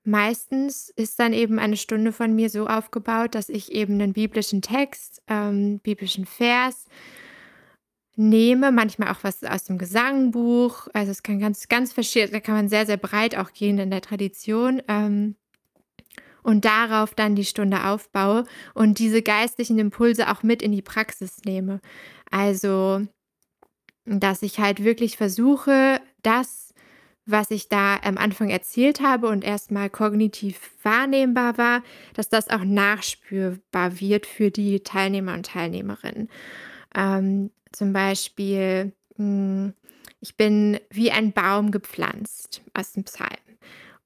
meistens ist dann eben eine Stunde von mir so aufgebaut, dass ich eben einen biblischen Text, ähm, biblischen Vers nehme, manchmal auch was aus dem Gesangbuch. Also es kann ganz, ganz verschieden, da kann man sehr, sehr breit auch gehen in der Tradition. Ähm, und darauf dann die Stunde aufbaue und diese geistlichen Impulse auch mit in die Praxis nehme. Also dass ich halt wirklich versuche, das, was ich da am Anfang erzählt habe und erstmal kognitiv wahrnehmbar war, dass das auch nachspürbar wird für die Teilnehmer und Teilnehmerinnen. Ähm, zum Beispiel, mh, hm, ich bin wie ein Baum gepflanzt aus dem Psalm.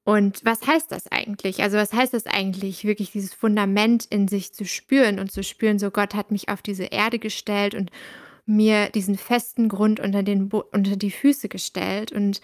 Und was heißt das eigentlich? Also was heißt das eigentlich, wirklich dieses Fundament in sich zu spüren und zu spüren, so Gott hat mich auf diese Erde gestellt und mir diesen festen Grund unter, den unter die Füße gestellt und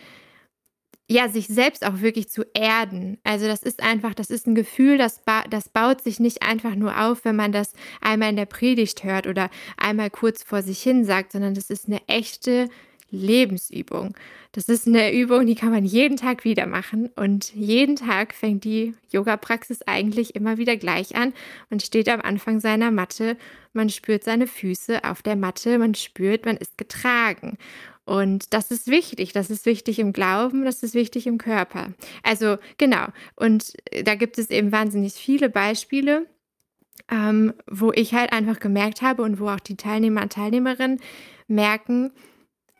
ja, sich selbst auch wirklich zu erden. Also das ist einfach, das ist ein Gefühl, das, ba das baut sich nicht einfach nur auf, wenn man das einmal in der Predigt hört oder einmal kurz vor sich hin sagt, sondern das ist eine echte Lebensübung. Das ist eine Übung, die kann man jeden Tag wieder machen und jeden Tag fängt die Yoga-Praxis eigentlich immer wieder gleich an. Man steht am Anfang seiner Matte, man spürt seine Füße auf der Matte, man spürt, man ist getragen. Und das ist wichtig. Das ist wichtig im Glauben, das ist wichtig im Körper. Also genau. Und äh, da gibt es eben wahnsinnig viele Beispiele, ähm, wo ich halt einfach gemerkt habe und wo auch die Teilnehmer und Teilnehmerinnen merken,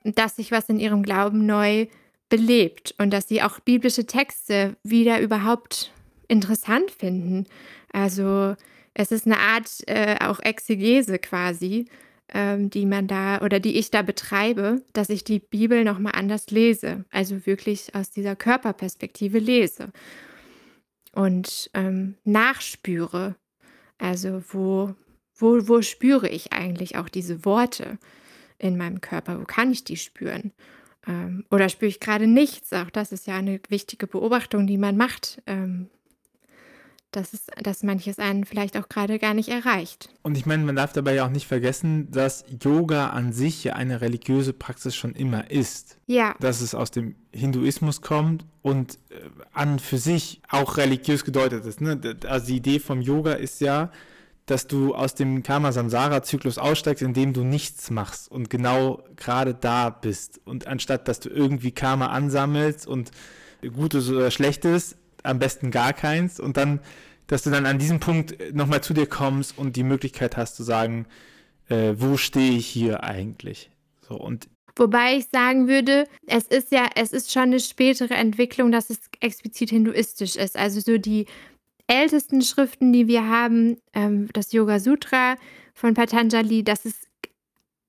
dass sich was in ihrem Glauben neu belebt und dass sie auch biblische Texte wieder überhaupt interessant finden. Also es ist eine Art äh, auch Exegese quasi, ähm, die man da oder die ich da betreibe, dass ich die Bibel nochmal anders lese, also wirklich aus dieser Körperperspektive lese und ähm, nachspüre. Also wo, wo, wo spüre ich eigentlich auch diese Worte in meinem Körper? Wo kann ich die spüren? Ähm, oder spüre ich gerade nichts? Auch das ist ja eine wichtige Beobachtung, die man macht. Ähm, dass, es, dass manches einen vielleicht auch gerade gar nicht erreicht. Und ich meine, man darf dabei ja auch nicht vergessen, dass Yoga an sich ja eine religiöse Praxis schon immer ist. Ja. Dass es aus dem Hinduismus kommt und äh, an für sich auch religiös gedeutet ist. Ne? Also die Idee vom Yoga ist ja, dass du aus dem Karma-Samsara-Zyklus aussteigst, indem du nichts machst und genau gerade da bist. Und anstatt, dass du irgendwie Karma ansammelst und Gutes oder Schlechtes, am besten gar keins und dann, dass du dann an diesem Punkt nochmal zu dir kommst und die Möglichkeit hast zu sagen, äh, wo stehe ich hier eigentlich? So und Wobei ich sagen würde, es ist ja, es ist schon eine spätere Entwicklung, dass es explizit hinduistisch ist. Also so die ältesten Schriften, die wir haben, ähm, das Yoga Sutra von Patanjali, das ist,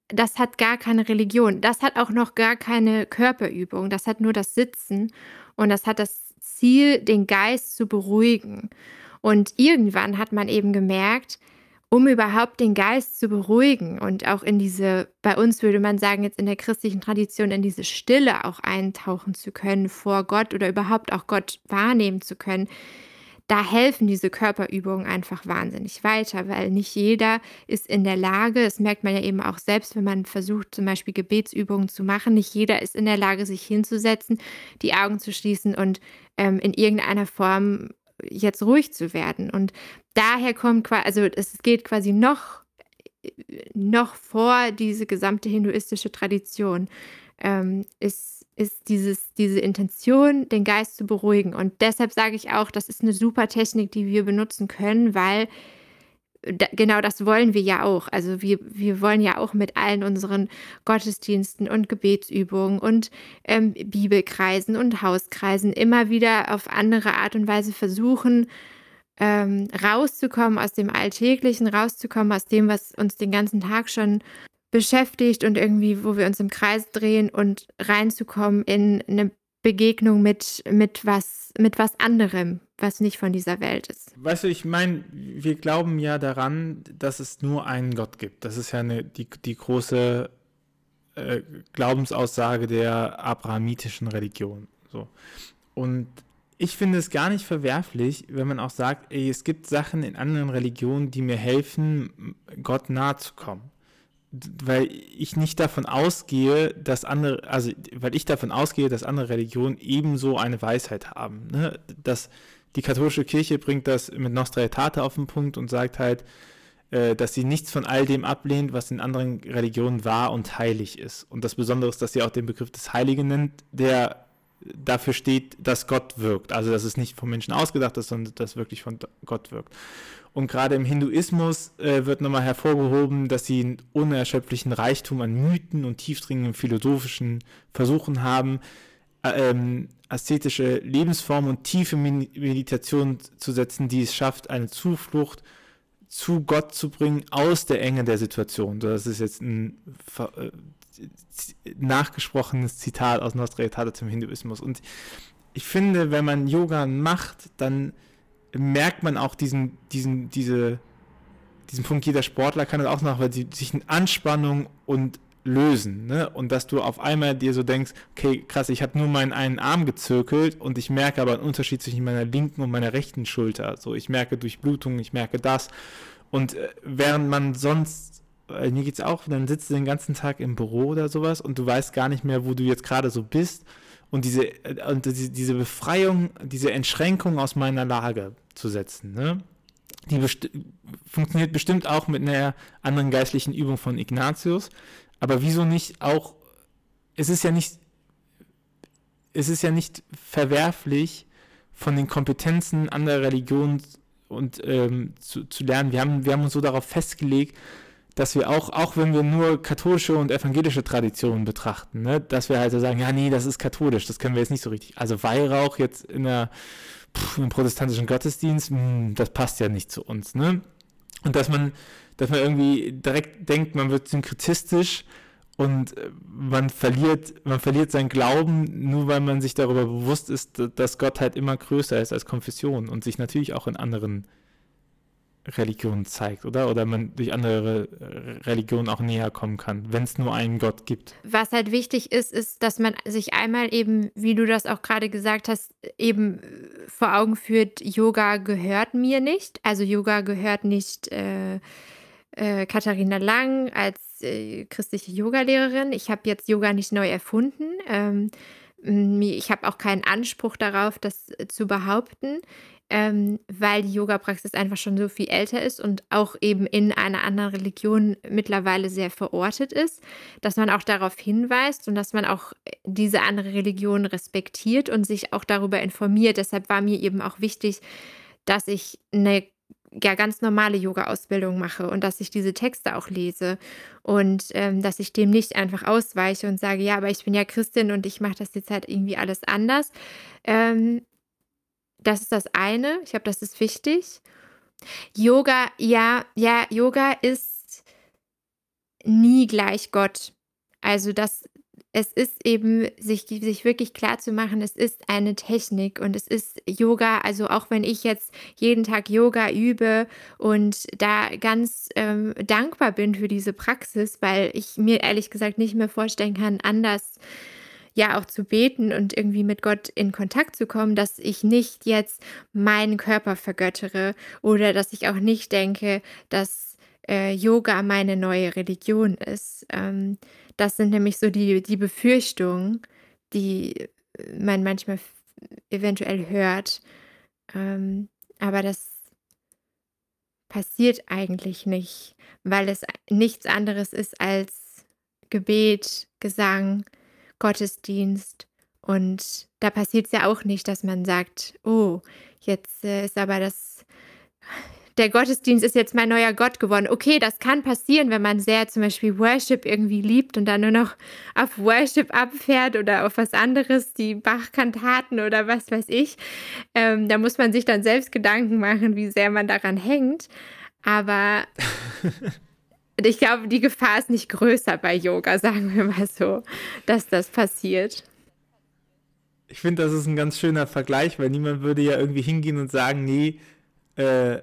das hat gar keine Religion. Das hat auch noch gar keine Körperübung. Das hat nur das Sitzen und das hat das Ziel, den Geist zu beruhigen. Und irgendwann hat man eben gemerkt, um überhaupt den Geist zu beruhigen und auch in diese, bei uns würde man sagen, jetzt in der christlichen Tradition, in diese Stille auch eintauchen zu können vor Gott oder überhaupt auch Gott wahrnehmen zu können, da helfen diese Körperübungen einfach wahnsinnig weiter, weil nicht jeder ist in der Lage, das merkt man ja eben auch selbst, wenn man versucht, zum Beispiel Gebetsübungen zu machen, nicht jeder ist in der Lage, sich hinzusetzen, die Augen zu schließen und ähm, in irgendeiner Form jetzt ruhig zu werden. Und daher kommt quasi, also es geht quasi noch, noch vor diese gesamte hinduistische Tradition, ähm, ist ist dieses, diese Intention, den Geist zu beruhigen. Und deshalb sage ich auch, das ist eine super Technik, die wir benutzen können, weil da, genau das wollen wir ja auch. Also wir, wir wollen ja auch mit allen unseren Gottesdiensten und Gebetsübungen und ähm, Bibelkreisen und Hauskreisen immer wieder auf andere Art und Weise versuchen, ähm, rauszukommen aus dem Alltäglichen, rauszukommen aus dem, was uns den ganzen Tag schon beschäftigt und irgendwie, wo wir uns im Kreis drehen und reinzukommen in eine Begegnung mit, mit, was, mit was anderem, was nicht von dieser Welt ist. Weißt du, ich meine, wir glauben ja daran, dass es nur einen Gott gibt. Das ist ja eine, die, die große äh, Glaubensaussage der abrahamitischen Religion. So. Und ich finde es gar nicht verwerflich, wenn man auch sagt, ey, es gibt Sachen in anderen Religionen, die mir helfen, Gott nahe zu kommen weil ich nicht davon ausgehe, dass andere, also weil ich davon ausgehe, dass andere Religionen ebenso eine Weisheit haben. Ne? Dass die katholische Kirche bringt das mit Nostra Aetate auf den Punkt und sagt halt, äh, dass sie nichts von all dem ablehnt, was in anderen Religionen wahr und heilig ist. Und das Besondere ist, dass sie auch den Begriff des Heiligen nennt, der dafür steht, dass Gott wirkt. Also dass es nicht vom Menschen ausgedacht ist, sondern dass wirklich von Gott wirkt. Und gerade im Hinduismus äh, wird nochmal hervorgehoben, dass sie einen unerschöpflichen Reichtum an Mythen und tiefdringenden philosophischen Versuchen haben, äh, ähm, ästhetische Lebensformen und tiefe Meditation zu setzen, die es schafft, eine Zuflucht zu Gott zu bringen aus der Enge der Situation. Das ist jetzt ein äh, nachgesprochenes Zitat aus Nostra Aetate zum Hinduismus. Und ich finde, wenn man Yoga macht, dann merkt man auch diesen, diesen, diese, diesen Punkt, jeder Sportler kann das auch noch, weil sie sich in Anspannung und lösen, ne? Und dass du auf einmal dir so denkst, okay, krass, ich habe nur meinen einen Arm gezirkelt und ich merke aber einen Unterschied zwischen meiner linken und meiner rechten Schulter. So, ich merke Durchblutung, ich merke das. Und äh, während man sonst, äh, mir geht's auch, dann sitzt du den ganzen Tag im Büro oder sowas und du weißt gar nicht mehr, wo du jetzt gerade so bist. Und diese, äh, und diese Befreiung, diese Entschränkung aus meiner Lage, zu setzen. Ne? Die besti funktioniert bestimmt auch mit einer anderen geistlichen Übung von Ignatius, aber wieso nicht auch es ist ja nicht, es ist ja nicht verwerflich, von den Kompetenzen anderer Religionen und ähm, zu, zu lernen. Wir haben, wir haben uns so darauf festgelegt, dass wir auch, auch wenn wir nur katholische und evangelische Traditionen betrachten, ne, dass wir halt so sagen, ja, nee, das ist katholisch, das können wir jetzt nicht so richtig. Also Weihrauch jetzt in der pff, im protestantischen Gottesdienst, mh, hm, das passt ja nicht zu uns, ne? Und dass man, dass man irgendwie direkt denkt, man wird synkretistisch und äh, man verliert, man verliert seinen Glauben, nur weil man sich darüber bewusst ist, dass Gott halt immer größer ist als Konfession und sich natürlich auch in anderen Religionen zeigt, oder? Oder man durch andere äh, Religionen auch näher kommen kann, wenn es nur einen Gott gibt. Was halt wichtig ist, ist, dass man sich einmal eben, wie du das auch gerade gesagt hast, eben vor Augen führt, Yoga gehört mir nicht. Also Yoga gehört nicht äh, äh, Katharina Lang als äh, christliche Yogalehrerin. Ich habe jetzt Yoga nicht neu erfunden. Ähm, ich habe auch keinen Anspruch darauf, das zu behaupten ähm, weil die Yoga-Praxis einfach schon so viel älter ist und auch eben in einer anderen Religion mittlerweile sehr verortet ist, dass man auch darauf hinweist und dass man auch diese andere Religion respektiert und sich auch darüber informiert. Deshalb war mir eben auch wichtig, dass ich eine ja, ganz normale Yoga-Ausbildung mache und dass ich diese Texte auch lese und ähm, dass ich dem nicht einfach ausweiche und sage, ja, aber ich bin ja Christin und ich mache das jetzt halt irgendwie alles anders, ähm, das ist das eine. Ich glaube, das ist wichtig. Yoga, ja, ja, Yoga ist nie gleich Gott. Also das, es ist eben, sich, sich wirklich klar zu machen, es ist eine Technik und es ist Yoga, also auch wenn ich jetzt jeden Tag Yoga übe und da ganz ähm, dankbar bin für diese Praxis, weil ich mir ehrlich gesagt nicht mehr vorstellen kann, anders ja auch zu beten und irgendwie mit Gott in Kontakt zu kommen, dass ich nicht jetzt meinen Körper vergöttere oder dass ich auch nicht denke, dass äh, Yoga meine neue Religion ist. Ähm, das sind nämlich so die, die Befürchtungen, die man manchmal eventuell hört. Ähm, aber das passiert eigentlich nicht, weil es nichts anderes ist als Gebet, Gesang, Gottesdienst. Und da passiert es ja auch nicht, dass man sagt, oh, jetzt äh, ist aber das, der Gottesdienst ist jetzt mein neuer Gott geworden. Okay, das kann passieren, wenn man sehr zum Beispiel Worship irgendwie liebt und dann nur noch auf Worship abfährt oder auf was anderes, die Bachkantaten oder was weiß ich. Ähm, da muss man sich dann selbst Gedanken machen, wie sehr man daran hängt. Aber ich glaube, die Gefahr ist nicht größer bei Yoga, sagen wir mal so, dass das passiert. Ich finde, das ist ein ganz schöner Vergleich, weil niemand würde ja irgendwie hingehen und sagen, nee, äh,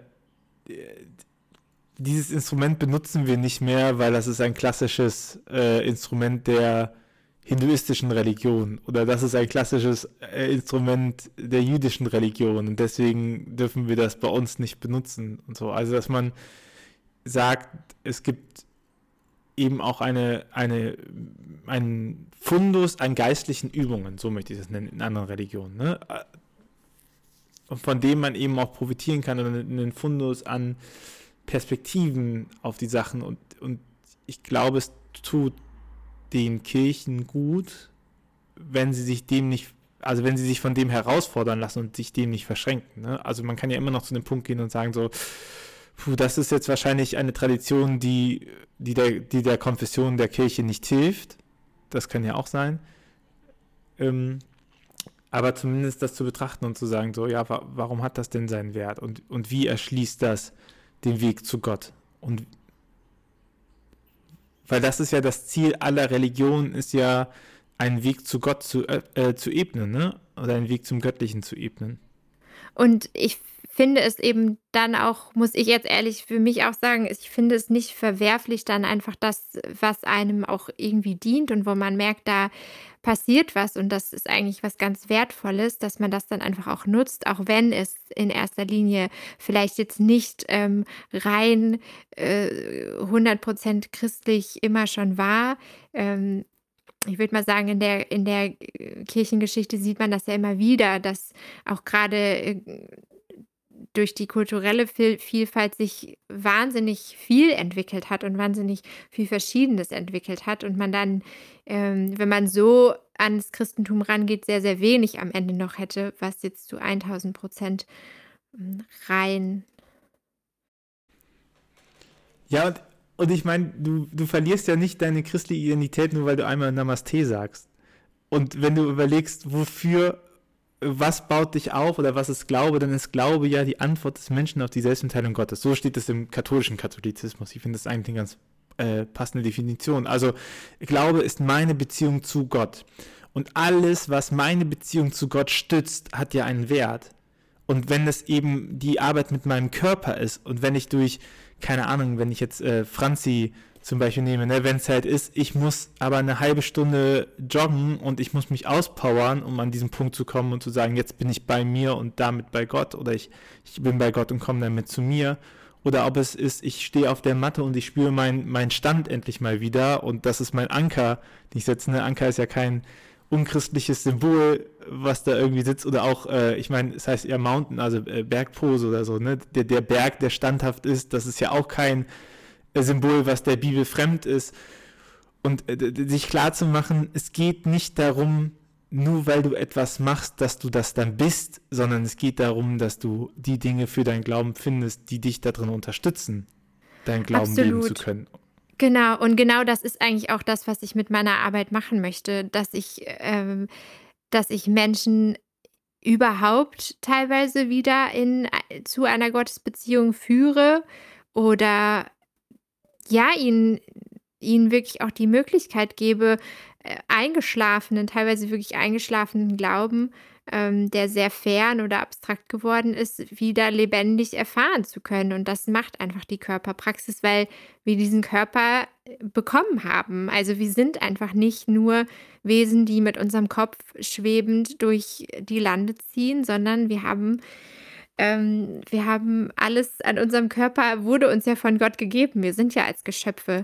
dieses Instrument benutzen wir nicht mehr, weil das ist ein klassisches äh, Instrument der hinduistischen Religion oder das ist ein klassisches äh, Instrument der jüdischen Religion und deswegen dürfen wir das bei uns nicht benutzen und so. Also, dass man sagt, es gibt eben auch eine, eine, einen Fundus an geistlichen Übungen, so möchte ich das nennen, in anderen Religionen. Ne? Und von dem man eben auch profitieren kann und einen Fundus an Perspektiven auf die Sachen. Und, und ich glaube, es tut den Kirchen gut, wenn sie sich dem nicht, also wenn sie sich von dem herausfordern lassen und sich dem nicht verschränken. Ne? Also man kann ja immer noch zu dem Punkt gehen und sagen so, puh, das ist jetzt wahrscheinlich eine Tradition, die, die, der, die der Konfession der Kirche nicht hilft. Das kann ja auch sein. Ähm, aber zumindest das zu betrachten und zu sagen, so, ja, wa warum hat das denn seinen Wert? Und, und wie erschließt das den Weg zu Gott? Und weil das ist ja das Ziel aller Religionen, ist ja einen Weg zu Gott zu, äh, äh zu ebnen, ne? Oder einen Weg zum Göttlichen zu ebnen. Und ich finde es eben dann auch, muss ich jetzt ehrlich für mich auch sagen, ich finde es nicht verwerflich, dann einfach das, was einem auch irgendwie dient und wo man merkt, da passiert was und das ist eigentlich was ganz Wertvolles, dass man das dann einfach auch nutzt, auch wenn es in erster Linie vielleicht jetzt nicht ähm, rein äh, 100% christlich immer schon war. Ähm, ich würde mal sagen, in der, in der Kirchengeschichte sieht man das ja immer wieder, dass auch gerade äh, durch die kulturelle Vielfalt sich wahnsinnig viel entwickelt hat und wahnsinnig viel Verschiedenes entwickelt hat und man dann, ähm, wenn man so ans Christentum rangeht, sehr, sehr wenig am Ende noch hätte, was jetzt zu 1000 Prozent hm, rein. Ja, und, und ich meine, du, du verlierst ja nicht deine christliche Identität, nur weil du einmal Namaste sagst. Und wenn du überlegst, wofür was baut dich auf oder was ist Glaube, dann ist Glaube ja die Antwort des Menschen auf die Selbstmitteilung Gottes. So steht es im katholischen Katholizismus. Ich finde das eigentlich eine ganz äh, passende Definition. Also Glaube ist meine Beziehung zu Gott. Und alles, was meine Beziehung zu Gott stützt, hat ja einen Wert. Und wenn es eben die Arbeit mit meinem Körper ist und wenn ich durch, keine Ahnung, wenn ich jetzt äh, Franzi zum Beispiel nehme, ne, wenn es halt ist, ich muss aber eine halbe Stunde joggen und ich muss mich auspowern, um an diesen Punkt zu kommen und zu sagen, jetzt bin ich bei mir und damit bei Gott oder ich, ich bin bei Gott und komme damit zu mir. Oder ob es ist, ich stehe auf der Matte und ich spüre meinen mein Stand endlich mal wieder und das ist mein Anker, den ich setze. Ne? Anker ist ja kein unchristliches Symbol, was da irgendwie sitzt. Oder auch, äh, ich meine, es heißt eher Mountain, also äh, Bergpose oder so. Ne? Der, der Berg, der standhaft ist, das ist ja auch kein Symbol, was der Bibel fremd ist. Und äh, sich klar zu machen, es geht nicht darum, nur weil du etwas machst, dass du das dann bist, sondern es geht darum, dass du die Dinge für deinen Glauben findest, die dich darin unterstützen, deinen Glauben Absolut. leben zu können. Genau, und genau das ist eigentlich auch das, was ich mit meiner Arbeit machen möchte, dass ich, ähm, dass ich Menschen überhaupt teilweise wieder in, äh, zu einer Gottesbeziehung führe oder ja, ihnen, ihnen wirklich auch die Möglichkeit gebe, äh, eingeschlafenen, teilweise wirklich eingeschlafenen Glauben, ähm, der sehr fern oder abstrakt geworden ist, wieder lebendig erfahren zu können. Und das macht einfach die Körperpraxis, weil wir diesen Körper äh, bekommen haben. Also wir sind einfach nicht nur Wesen, die mit unserem Kopf schwebend durch die Lande ziehen, sondern wir haben ähm, wir haben alles an unserem Körper, wurde uns ja von Gott gegeben. Wir sind ja als Geschöpfe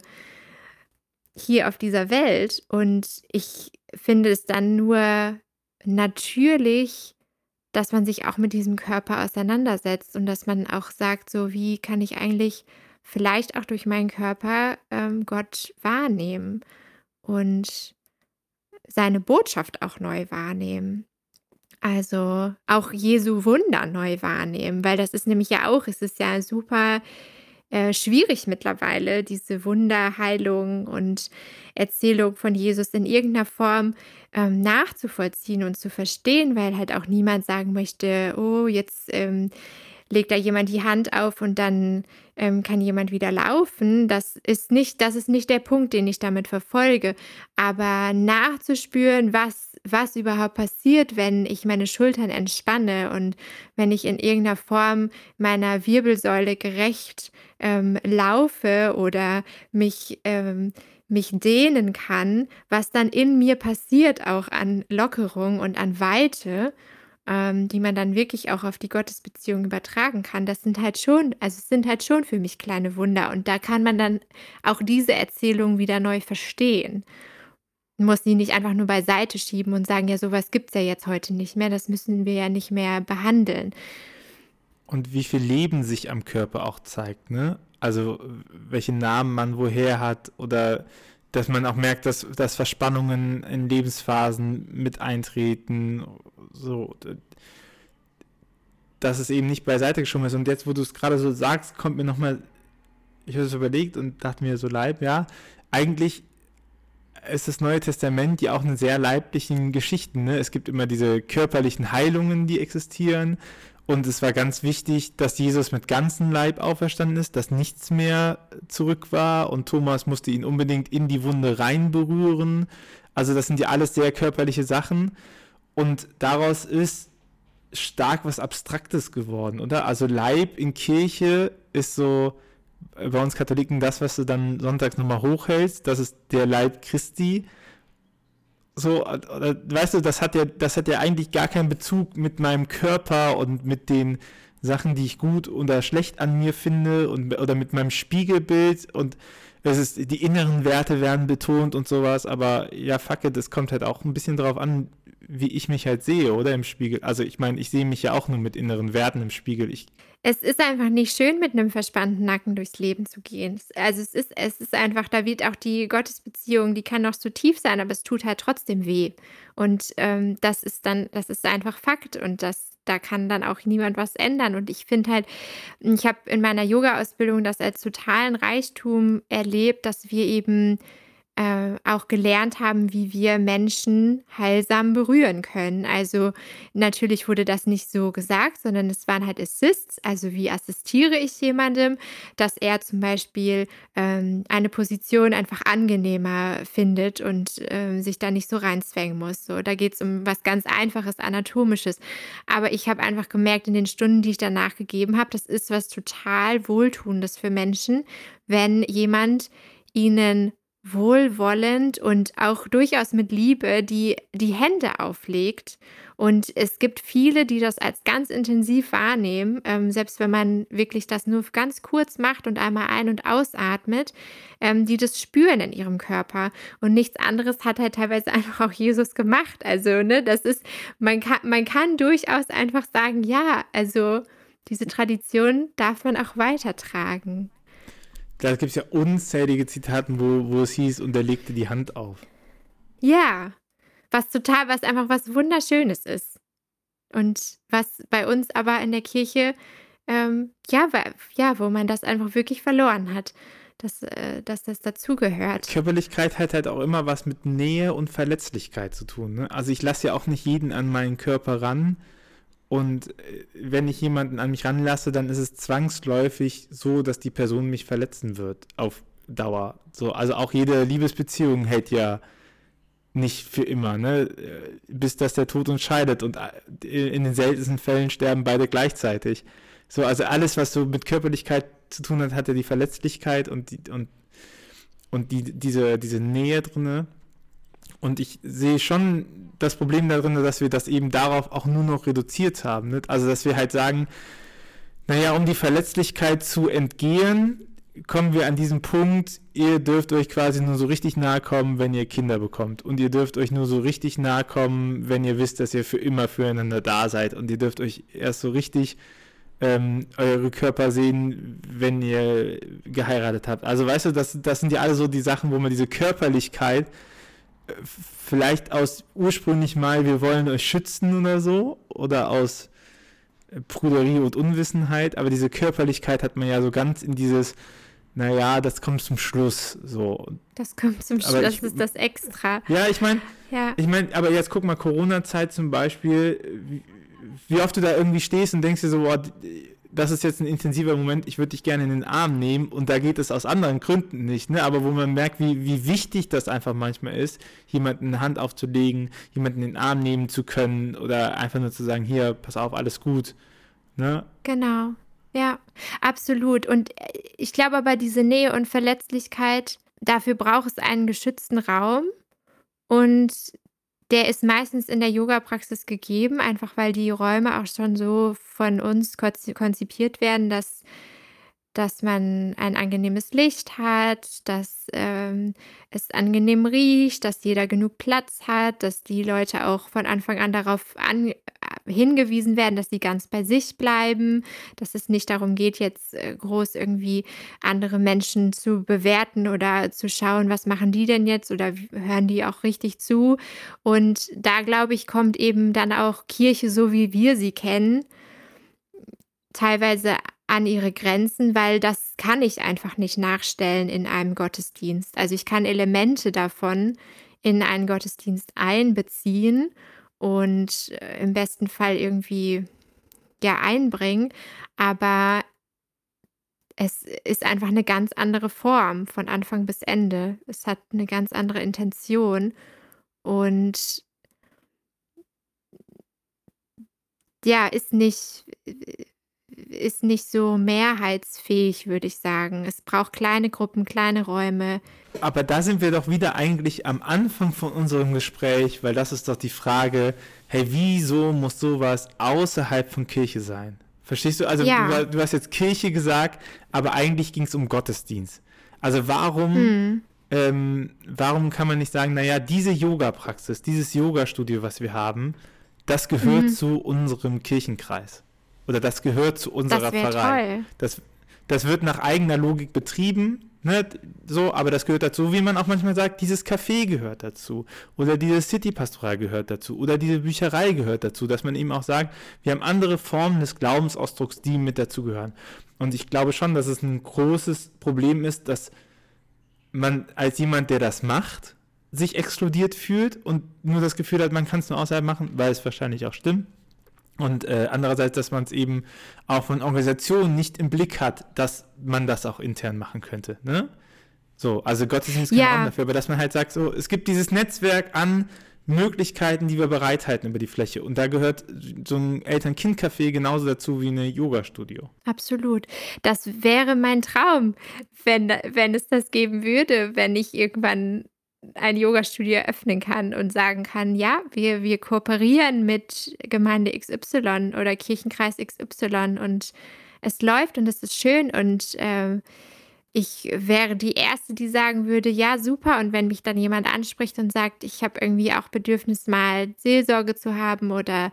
hier auf dieser Welt. Und ich finde es dann nur natürlich, dass man sich auch mit diesem Körper auseinandersetzt und dass man auch sagt, so wie kann ich eigentlich vielleicht auch durch meinen Körper ähm, Gott wahrnehmen und seine Botschaft auch neu wahrnehmen. Also auch Jesu Wunder neu wahrnehmen, weil das ist nämlich ja auch, es ist ja super äh, schwierig mittlerweile, diese Wunderheilung und Erzählung von Jesus in irgendeiner Form ähm, nachzuvollziehen und zu verstehen, weil halt auch niemand sagen möchte, oh, jetzt ähm, legt da jemand die Hand auf und dann ähm, kann jemand wieder laufen. Das ist nicht, das ist nicht der Punkt, den ich damit verfolge. Aber nachzuspüren, was, was überhaupt passiert, wenn ich meine Schultern entspanne und wenn ich in irgendeiner Form meiner Wirbelsäule gerecht ähm, laufe oder mich ähm, mich dehnen kann, was dann in mir passiert, auch an Lockerung und an Weite ähm, die man dann wirklich auch auf die Gottesbeziehung übertragen kann, das sind halt schon, also sind halt schon für mich kleine Wunder. Und da kann man dann auch diese Erzählung wieder neu verstehen. Man muss sie nicht einfach nur beiseite schieben und sagen, ja, sowas gibt es ja jetzt heute nicht mehr, das müssen wir ja nicht mehr behandeln. Und wie viel Leben sich am Körper auch zeigt, ne? Also welche Namen man woher hat oder dass man auch merkt, dass, dass Verspannungen in Lebensphasen mit eintreten, so, dass es eben nicht beiseite geschoben ist. Und jetzt, wo du es gerade so sagst, kommt mir nochmal, ich habe es überlegt und dachte mir so leib, ja, eigentlich ist das Neue Testament ja auch eine sehr leiblichen Geschichten. Ne? Es gibt immer diese körperlichen Heilungen, die existieren und es war ganz wichtig, dass Jesus mit ganzem Leib auferstanden ist, dass nichts mehr zurück war und Thomas musste ihn unbedingt in die Wunde rein berühren. Also das sind ja alles sehr körperliche Sachen und daraus ist stark was Abstraktes geworden, oder? Also Leib in Kirche ist so bei uns Katholiken das, was du dann sonntags nochmal hochhältst, das ist der Leib Christi so, oder, weißt du, das hat ja, das hat ja eigentlich gar keinen Bezug mit meinem Körper und mit den Sachen, die ich gut oder schlecht an mir finde und oder mit meinem Spiegelbild und es ist, die inneren Werte werden betont und sowas, aber ja, fuck it, es kommt halt auch ein bisschen darauf an, wie ich mich halt sehe, oder im Spiegel. Also ich meine, ich sehe mich ja auch nur mit inneren Werten im Spiegel. Ich es ist einfach nicht schön, mit einem verspannten Nacken durchs Leben zu gehen. Also es ist, es ist einfach, da wird auch die Gottesbeziehung, die kann noch so tief sein, aber es tut halt trotzdem weh. Und ähm, das ist dann, das ist einfach Fakt und das, da kann dann auch niemand was ändern. Und ich finde halt, ich habe in meiner Yoga-Ausbildung das als totalen Reichtum erlebt, dass wir eben äh, auch gelernt haben, wie wir Menschen heilsam berühren können. Also natürlich wurde das nicht so gesagt, sondern es waren halt Assists, also wie assistiere ich jemandem, dass er zum Beispiel ähm, eine Position einfach angenehmer findet und äh, sich da nicht so reinzwängen muss. So, da geht es um was ganz Einfaches, Anatomisches. Aber ich habe einfach gemerkt in den Stunden, die ich danach gegeben habe, das ist was total Wohltuendes für Menschen, wenn jemand ihnen wohlwollend und auch durchaus mit Liebe die, die Hände auflegt. Und es gibt viele, die das als ganz intensiv wahrnehmen, ähm, selbst wenn man wirklich das nur ganz kurz macht und einmal ein- und ausatmet, ähm, die das spüren in ihrem Körper. Und nichts anderes hat halt teilweise einfach auch Jesus gemacht. Also, ne, das ist, man kann, man kann durchaus einfach sagen, ja, also diese Tradition darf man auch weitertragen da gibt es ja unzählige Zitaten, wo, wo es hieß, und er legte die Hand auf. Ja, was total, was einfach was Wunderschönes ist. Und was bei uns aber in der Kirche, ähm, ja, ja, wo man das einfach wirklich verloren hat, dass, äh, dass das dazugehört. Körperlichkeit hat halt auch immer was mit Nähe und Verletzlichkeit zu tun. Ne? Also ich lasse ja auch nicht jeden an meinen Körper ran, und äh, wenn ich jemanden an mich ranlasse, dann ist es zwangsläufig so, dass die Person mich verletzen wird auf Dauer. So, also auch jede Liebesbeziehung hält ja nicht für immer, ne? Äh, bis dass der Tod uns scheidet. Und äh, in den seltensten Fällen sterben beide gleichzeitig. So, also alles, was so mit Körperlichkeit zu tun hat, hat ja die Verletzlichkeit und die, und, und die, diese, diese Nähe drinne. Und ich sehe schon das Problem darin, dass wir das eben darauf auch nur noch reduziert haben. Nicht? Also, dass wir halt sagen, naja, um die Verletzlichkeit zu entgehen, kommen wir an diesen Punkt, ihr dürft euch quasi nur so richtig nahe kommen, wenn ihr Kinder bekommt. Und ihr dürft euch nur so richtig nahe kommen, wenn ihr wisst, dass ihr für immer füreinander da seid. Und ihr dürft euch erst so richtig ähm, eure Körper sehen, wenn ihr geheiratet habt. Also weißt du, das, das sind ja alle so die Sachen, wo man diese Körperlichkeit vielleicht aus ursprünglich mal, wir wollen euch schützen oder so, oder aus Pruderie und Unwissenheit, aber diese Körperlichkeit hat man ja so ganz in dieses, naja, das kommt zum Schluss, so. Das kommt zum Schluss, das ist das Extra. Ja, ich meine, ja. ich meine, aber jetzt guck mal, Corona-Zeit zum Beispiel, wie, wie, oft du da irgendwie stehst und denkst dir so, boah, das ist jetzt ein intensiver Moment, ich würde dich gerne in den Arm nehmen und da geht es aus anderen Gründen nicht, ne? aber wo man merkt, wie, wie wichtig das einfach manchmal ist, jemanden eine Hand aufzulegen, jemanden in den Arm nehmen zu können oder einfach nur zu sagen, hier, pass auf, alles gut. Ne? Genau, ja, absolut. Und ich glaube aber, diese Nähe und Verletzlichkeit, dafür braucht es einen geschützten Raum. Und der ist meistens in der Yoga-Praxis gegeben, einfach weil die Räume auch schon so von uns konzipiert werden, dass dass man ein angenehmes Licht hat, dass ähm, es angenehm riecht, dass jeder genug Platz hat, dass die Leute auch von Anfang an darauf an, hingewiesen werden, dass sie ganz bei sich bleiben, dass es nicht darum geht, jetzt äh, groß irgendwie andere Menschen zu bewerten oder zu schauen, was machen die denn jetzt oder hören die auch richtig zu. Und da, glaube ich, kommt eben dann auch Kirche so, wie wir sie kennen, teilweise an ihre Grenzen, weil das kann ich einfach nicht nachstellen in einem Gottesdienst. Also ich kann Elemente davon in einen Gottesdienst einbeziehen und äh, im besten Fall irgendwie ja einbringen, aber es ist einfach eine ganz andere Form von Anfang bis Ende. Es hat eine ganz andere Intention und ja, ist nicht ist nicht so mehrheitsfähig, würde ich sagen. Es braucht kleine Gruppen, kleine Räume. Aber da sind wir doch wieder eigentlich am Anfang von unserem Gespräch, weil das ist doch die Frage, hey, wieso muss sowas außerhalb von Kirche sein? Verstehst du? Also ja. du, du, hast jetzt Kirche gesagt, aber eigentlich ging es um Gottesdienst. Also warum hm. ähm, warum kann man nicht sagen, naja, diese Yoga-Praxis, dieses Yoga-Studio, was wir haben, das gehört mhm. zu unserem Kirchenkreis. Oder das gehört zu unserer das Pfarrei. Toll. Das, das wird nach eigener Logik betrieben, ne, so, aber das gehört dazu, wie man auch manchmal sagt, dieses Café gehört dazu oder dieses City-Pastoral gehört dazu oder diese Bücherei gehört dazu, dass man eben auch sagt, wir haben andere Formen des Glaubensausdrucks, die mit dazugehören. Und ich glaube schon, dass es ein großes Problem ist, dass man als jemand, der das macht, sich exkludiert fühlt und nur das Gefühl hat, man kann es nur außerhalb machen, weil es wahrscheinlich auch stimmt. Und äh, andererseits, dass man es eben auch von Organisationen nicht im Blick hat, dass man das auch intern machen könnte. Ne? So, also Gottesdienst ist kein ja. dafür, aber dass man halt sagt, so, es gibt dieses Netzwerk an Möglichkeiten, die wir bereithalten über die Fläche. Und da gehört so ein Eltern-Kind-Café genauso dazu wie eine Yoga-Studio. Absolut. Das wäre mein Traum, wenn, wenn es das geben würde, wenn ich irgendwann ein Yoga-Studio öffnen kann und sagen kann, ja, wir, wir kooperieren mit Gemeinde XY oder Kirchenkreis XY und es läuft und es ist schön und äh, ich wäre die Erste, die sagen würde, ja, super. Und wenn mich dann jemand anspricht und sagt, ich habe irgendwie auch Bedürfnis, mal Seelsorge zu haben oder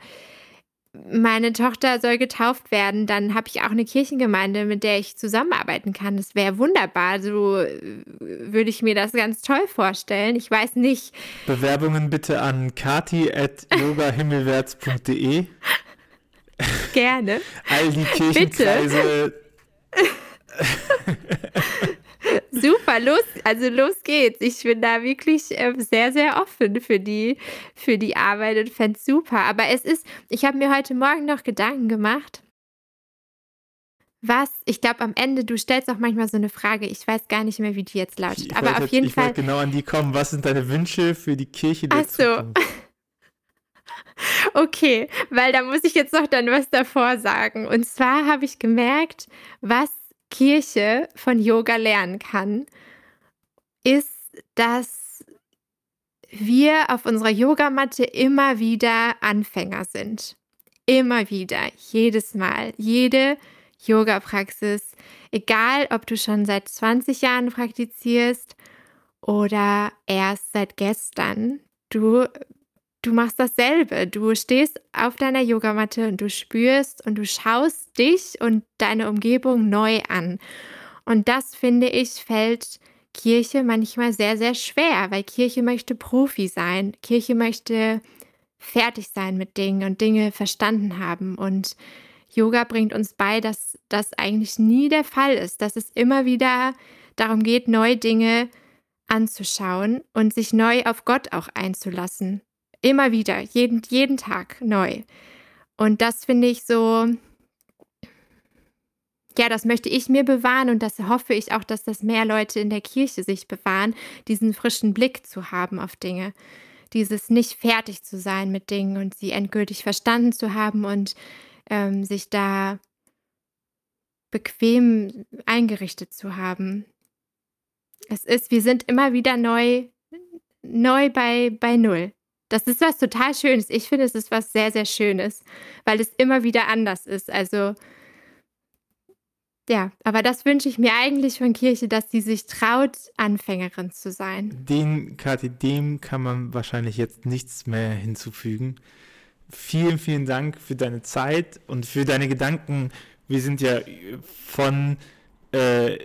meine Tochter soll getauft werden, dann habe ich auch eine Kirchengemeinde, mit der ich zusammenarbeiten kann. Das wäre wunderbar. So äh, würde ich mir das ganz toll vorstellen. Ich weiß nicht. Bewerbungen bitte an kati.yogahimmelwärts.de. Gerne. All die Kirchenkreise. Super, los, also los geht's. Ich bin da wirklich äh, sehr, sehr offen für die, für die Arbeit und fände es super. Aber es ist, ich habe mir heute Morgen noch Gedanken gemacht. Was, ich glaube am Ende, du stellst auch manchmal so eine Frage, ich weiß gar nicht mehr, wie die jetzt lautet. Ich aber auf jeden ich Fall. Ich genau an die kommen. Was sind deine Wünsche für die Kirche der Ach so. Zukunft? Okay, weil da muss ich jetzt noch dann was davor sagen. Und zwar habe ich gemerkt, was Kirche von Yoga lernen kann, ist, dass wir auf unserer Yogamatte immer wieder Anfänger sind. Immer wieder, jedes Mal, jede Yoga-Praxis, egal ob du schon seit 20 Jahren praktizierst oder erst seit gestern, du du machst dasselbe. Du stehst auf deiner Yogamatte und du spürst und du schaust dich und deine Umgebung neu an. Und das finde ich fällt Kirche manchmal sehr, sehr schwer, weil Kirche möchte Profi sein. Kirche möchte fertig sein mit Dingen und Dinge verstanden haben. Und Yoga bringt uns bei, dass das eigentlich nie der Fall ist, dass es immer wieder darum geht, neue Dinge anzuschauen und sich neu auf Gott auch einzulassen. Immer wieder, jeden, jeden Tag neu. Und das finde ich so, ja, das möchte ich mir bewahren und das hoffe ich auch, dass das mehr Leute in der Kirche sich bewahren, diesen frischen Blick zu haben auf Dinge. Dieses nicht fertig zu sein mit Dingen und sie endgültig verstanden zu haben und ähm, sich da bequem eingerichtet zu haben. Es ist, wir sind immer wieder neu, neu bei, bei Null. Das ist was total Schönes. Ich finde, es ist was sehr, sehr Schönes, weil es immer wieder anders ist. Also, ja, aber das wünsche ich mir eigentlich von Kirche, dass sie sich traut, Anfängerin zu sein. Den, Kathi, dem kann man wahrscheinlich jetzt nichts mehr hinzufügen. Vielen, vielen Dank für deine Zeit und für deine Gedanken. Wir sind ja von äh,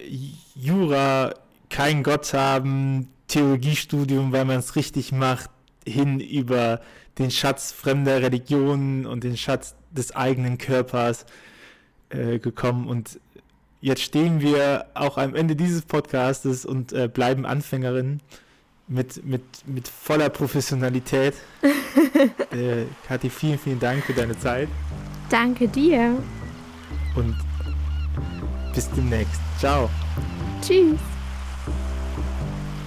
Jura, kein Gott haben, Theologiestudium, weil man es richtig macht, hin über den Schatz fremder Religionen und den Schatz des eigenen Körpers äh, gekommen. Und jetzt stehen wir auch am Ende dieses Podcastes und äh, bleiben Anfängerinnen mit, mit, mit voller Professionalität. äh, Kathi, vielen, vielen Dank für deine Zeit. Danke dir. Und bis demnächst. Ciao. Tschüss.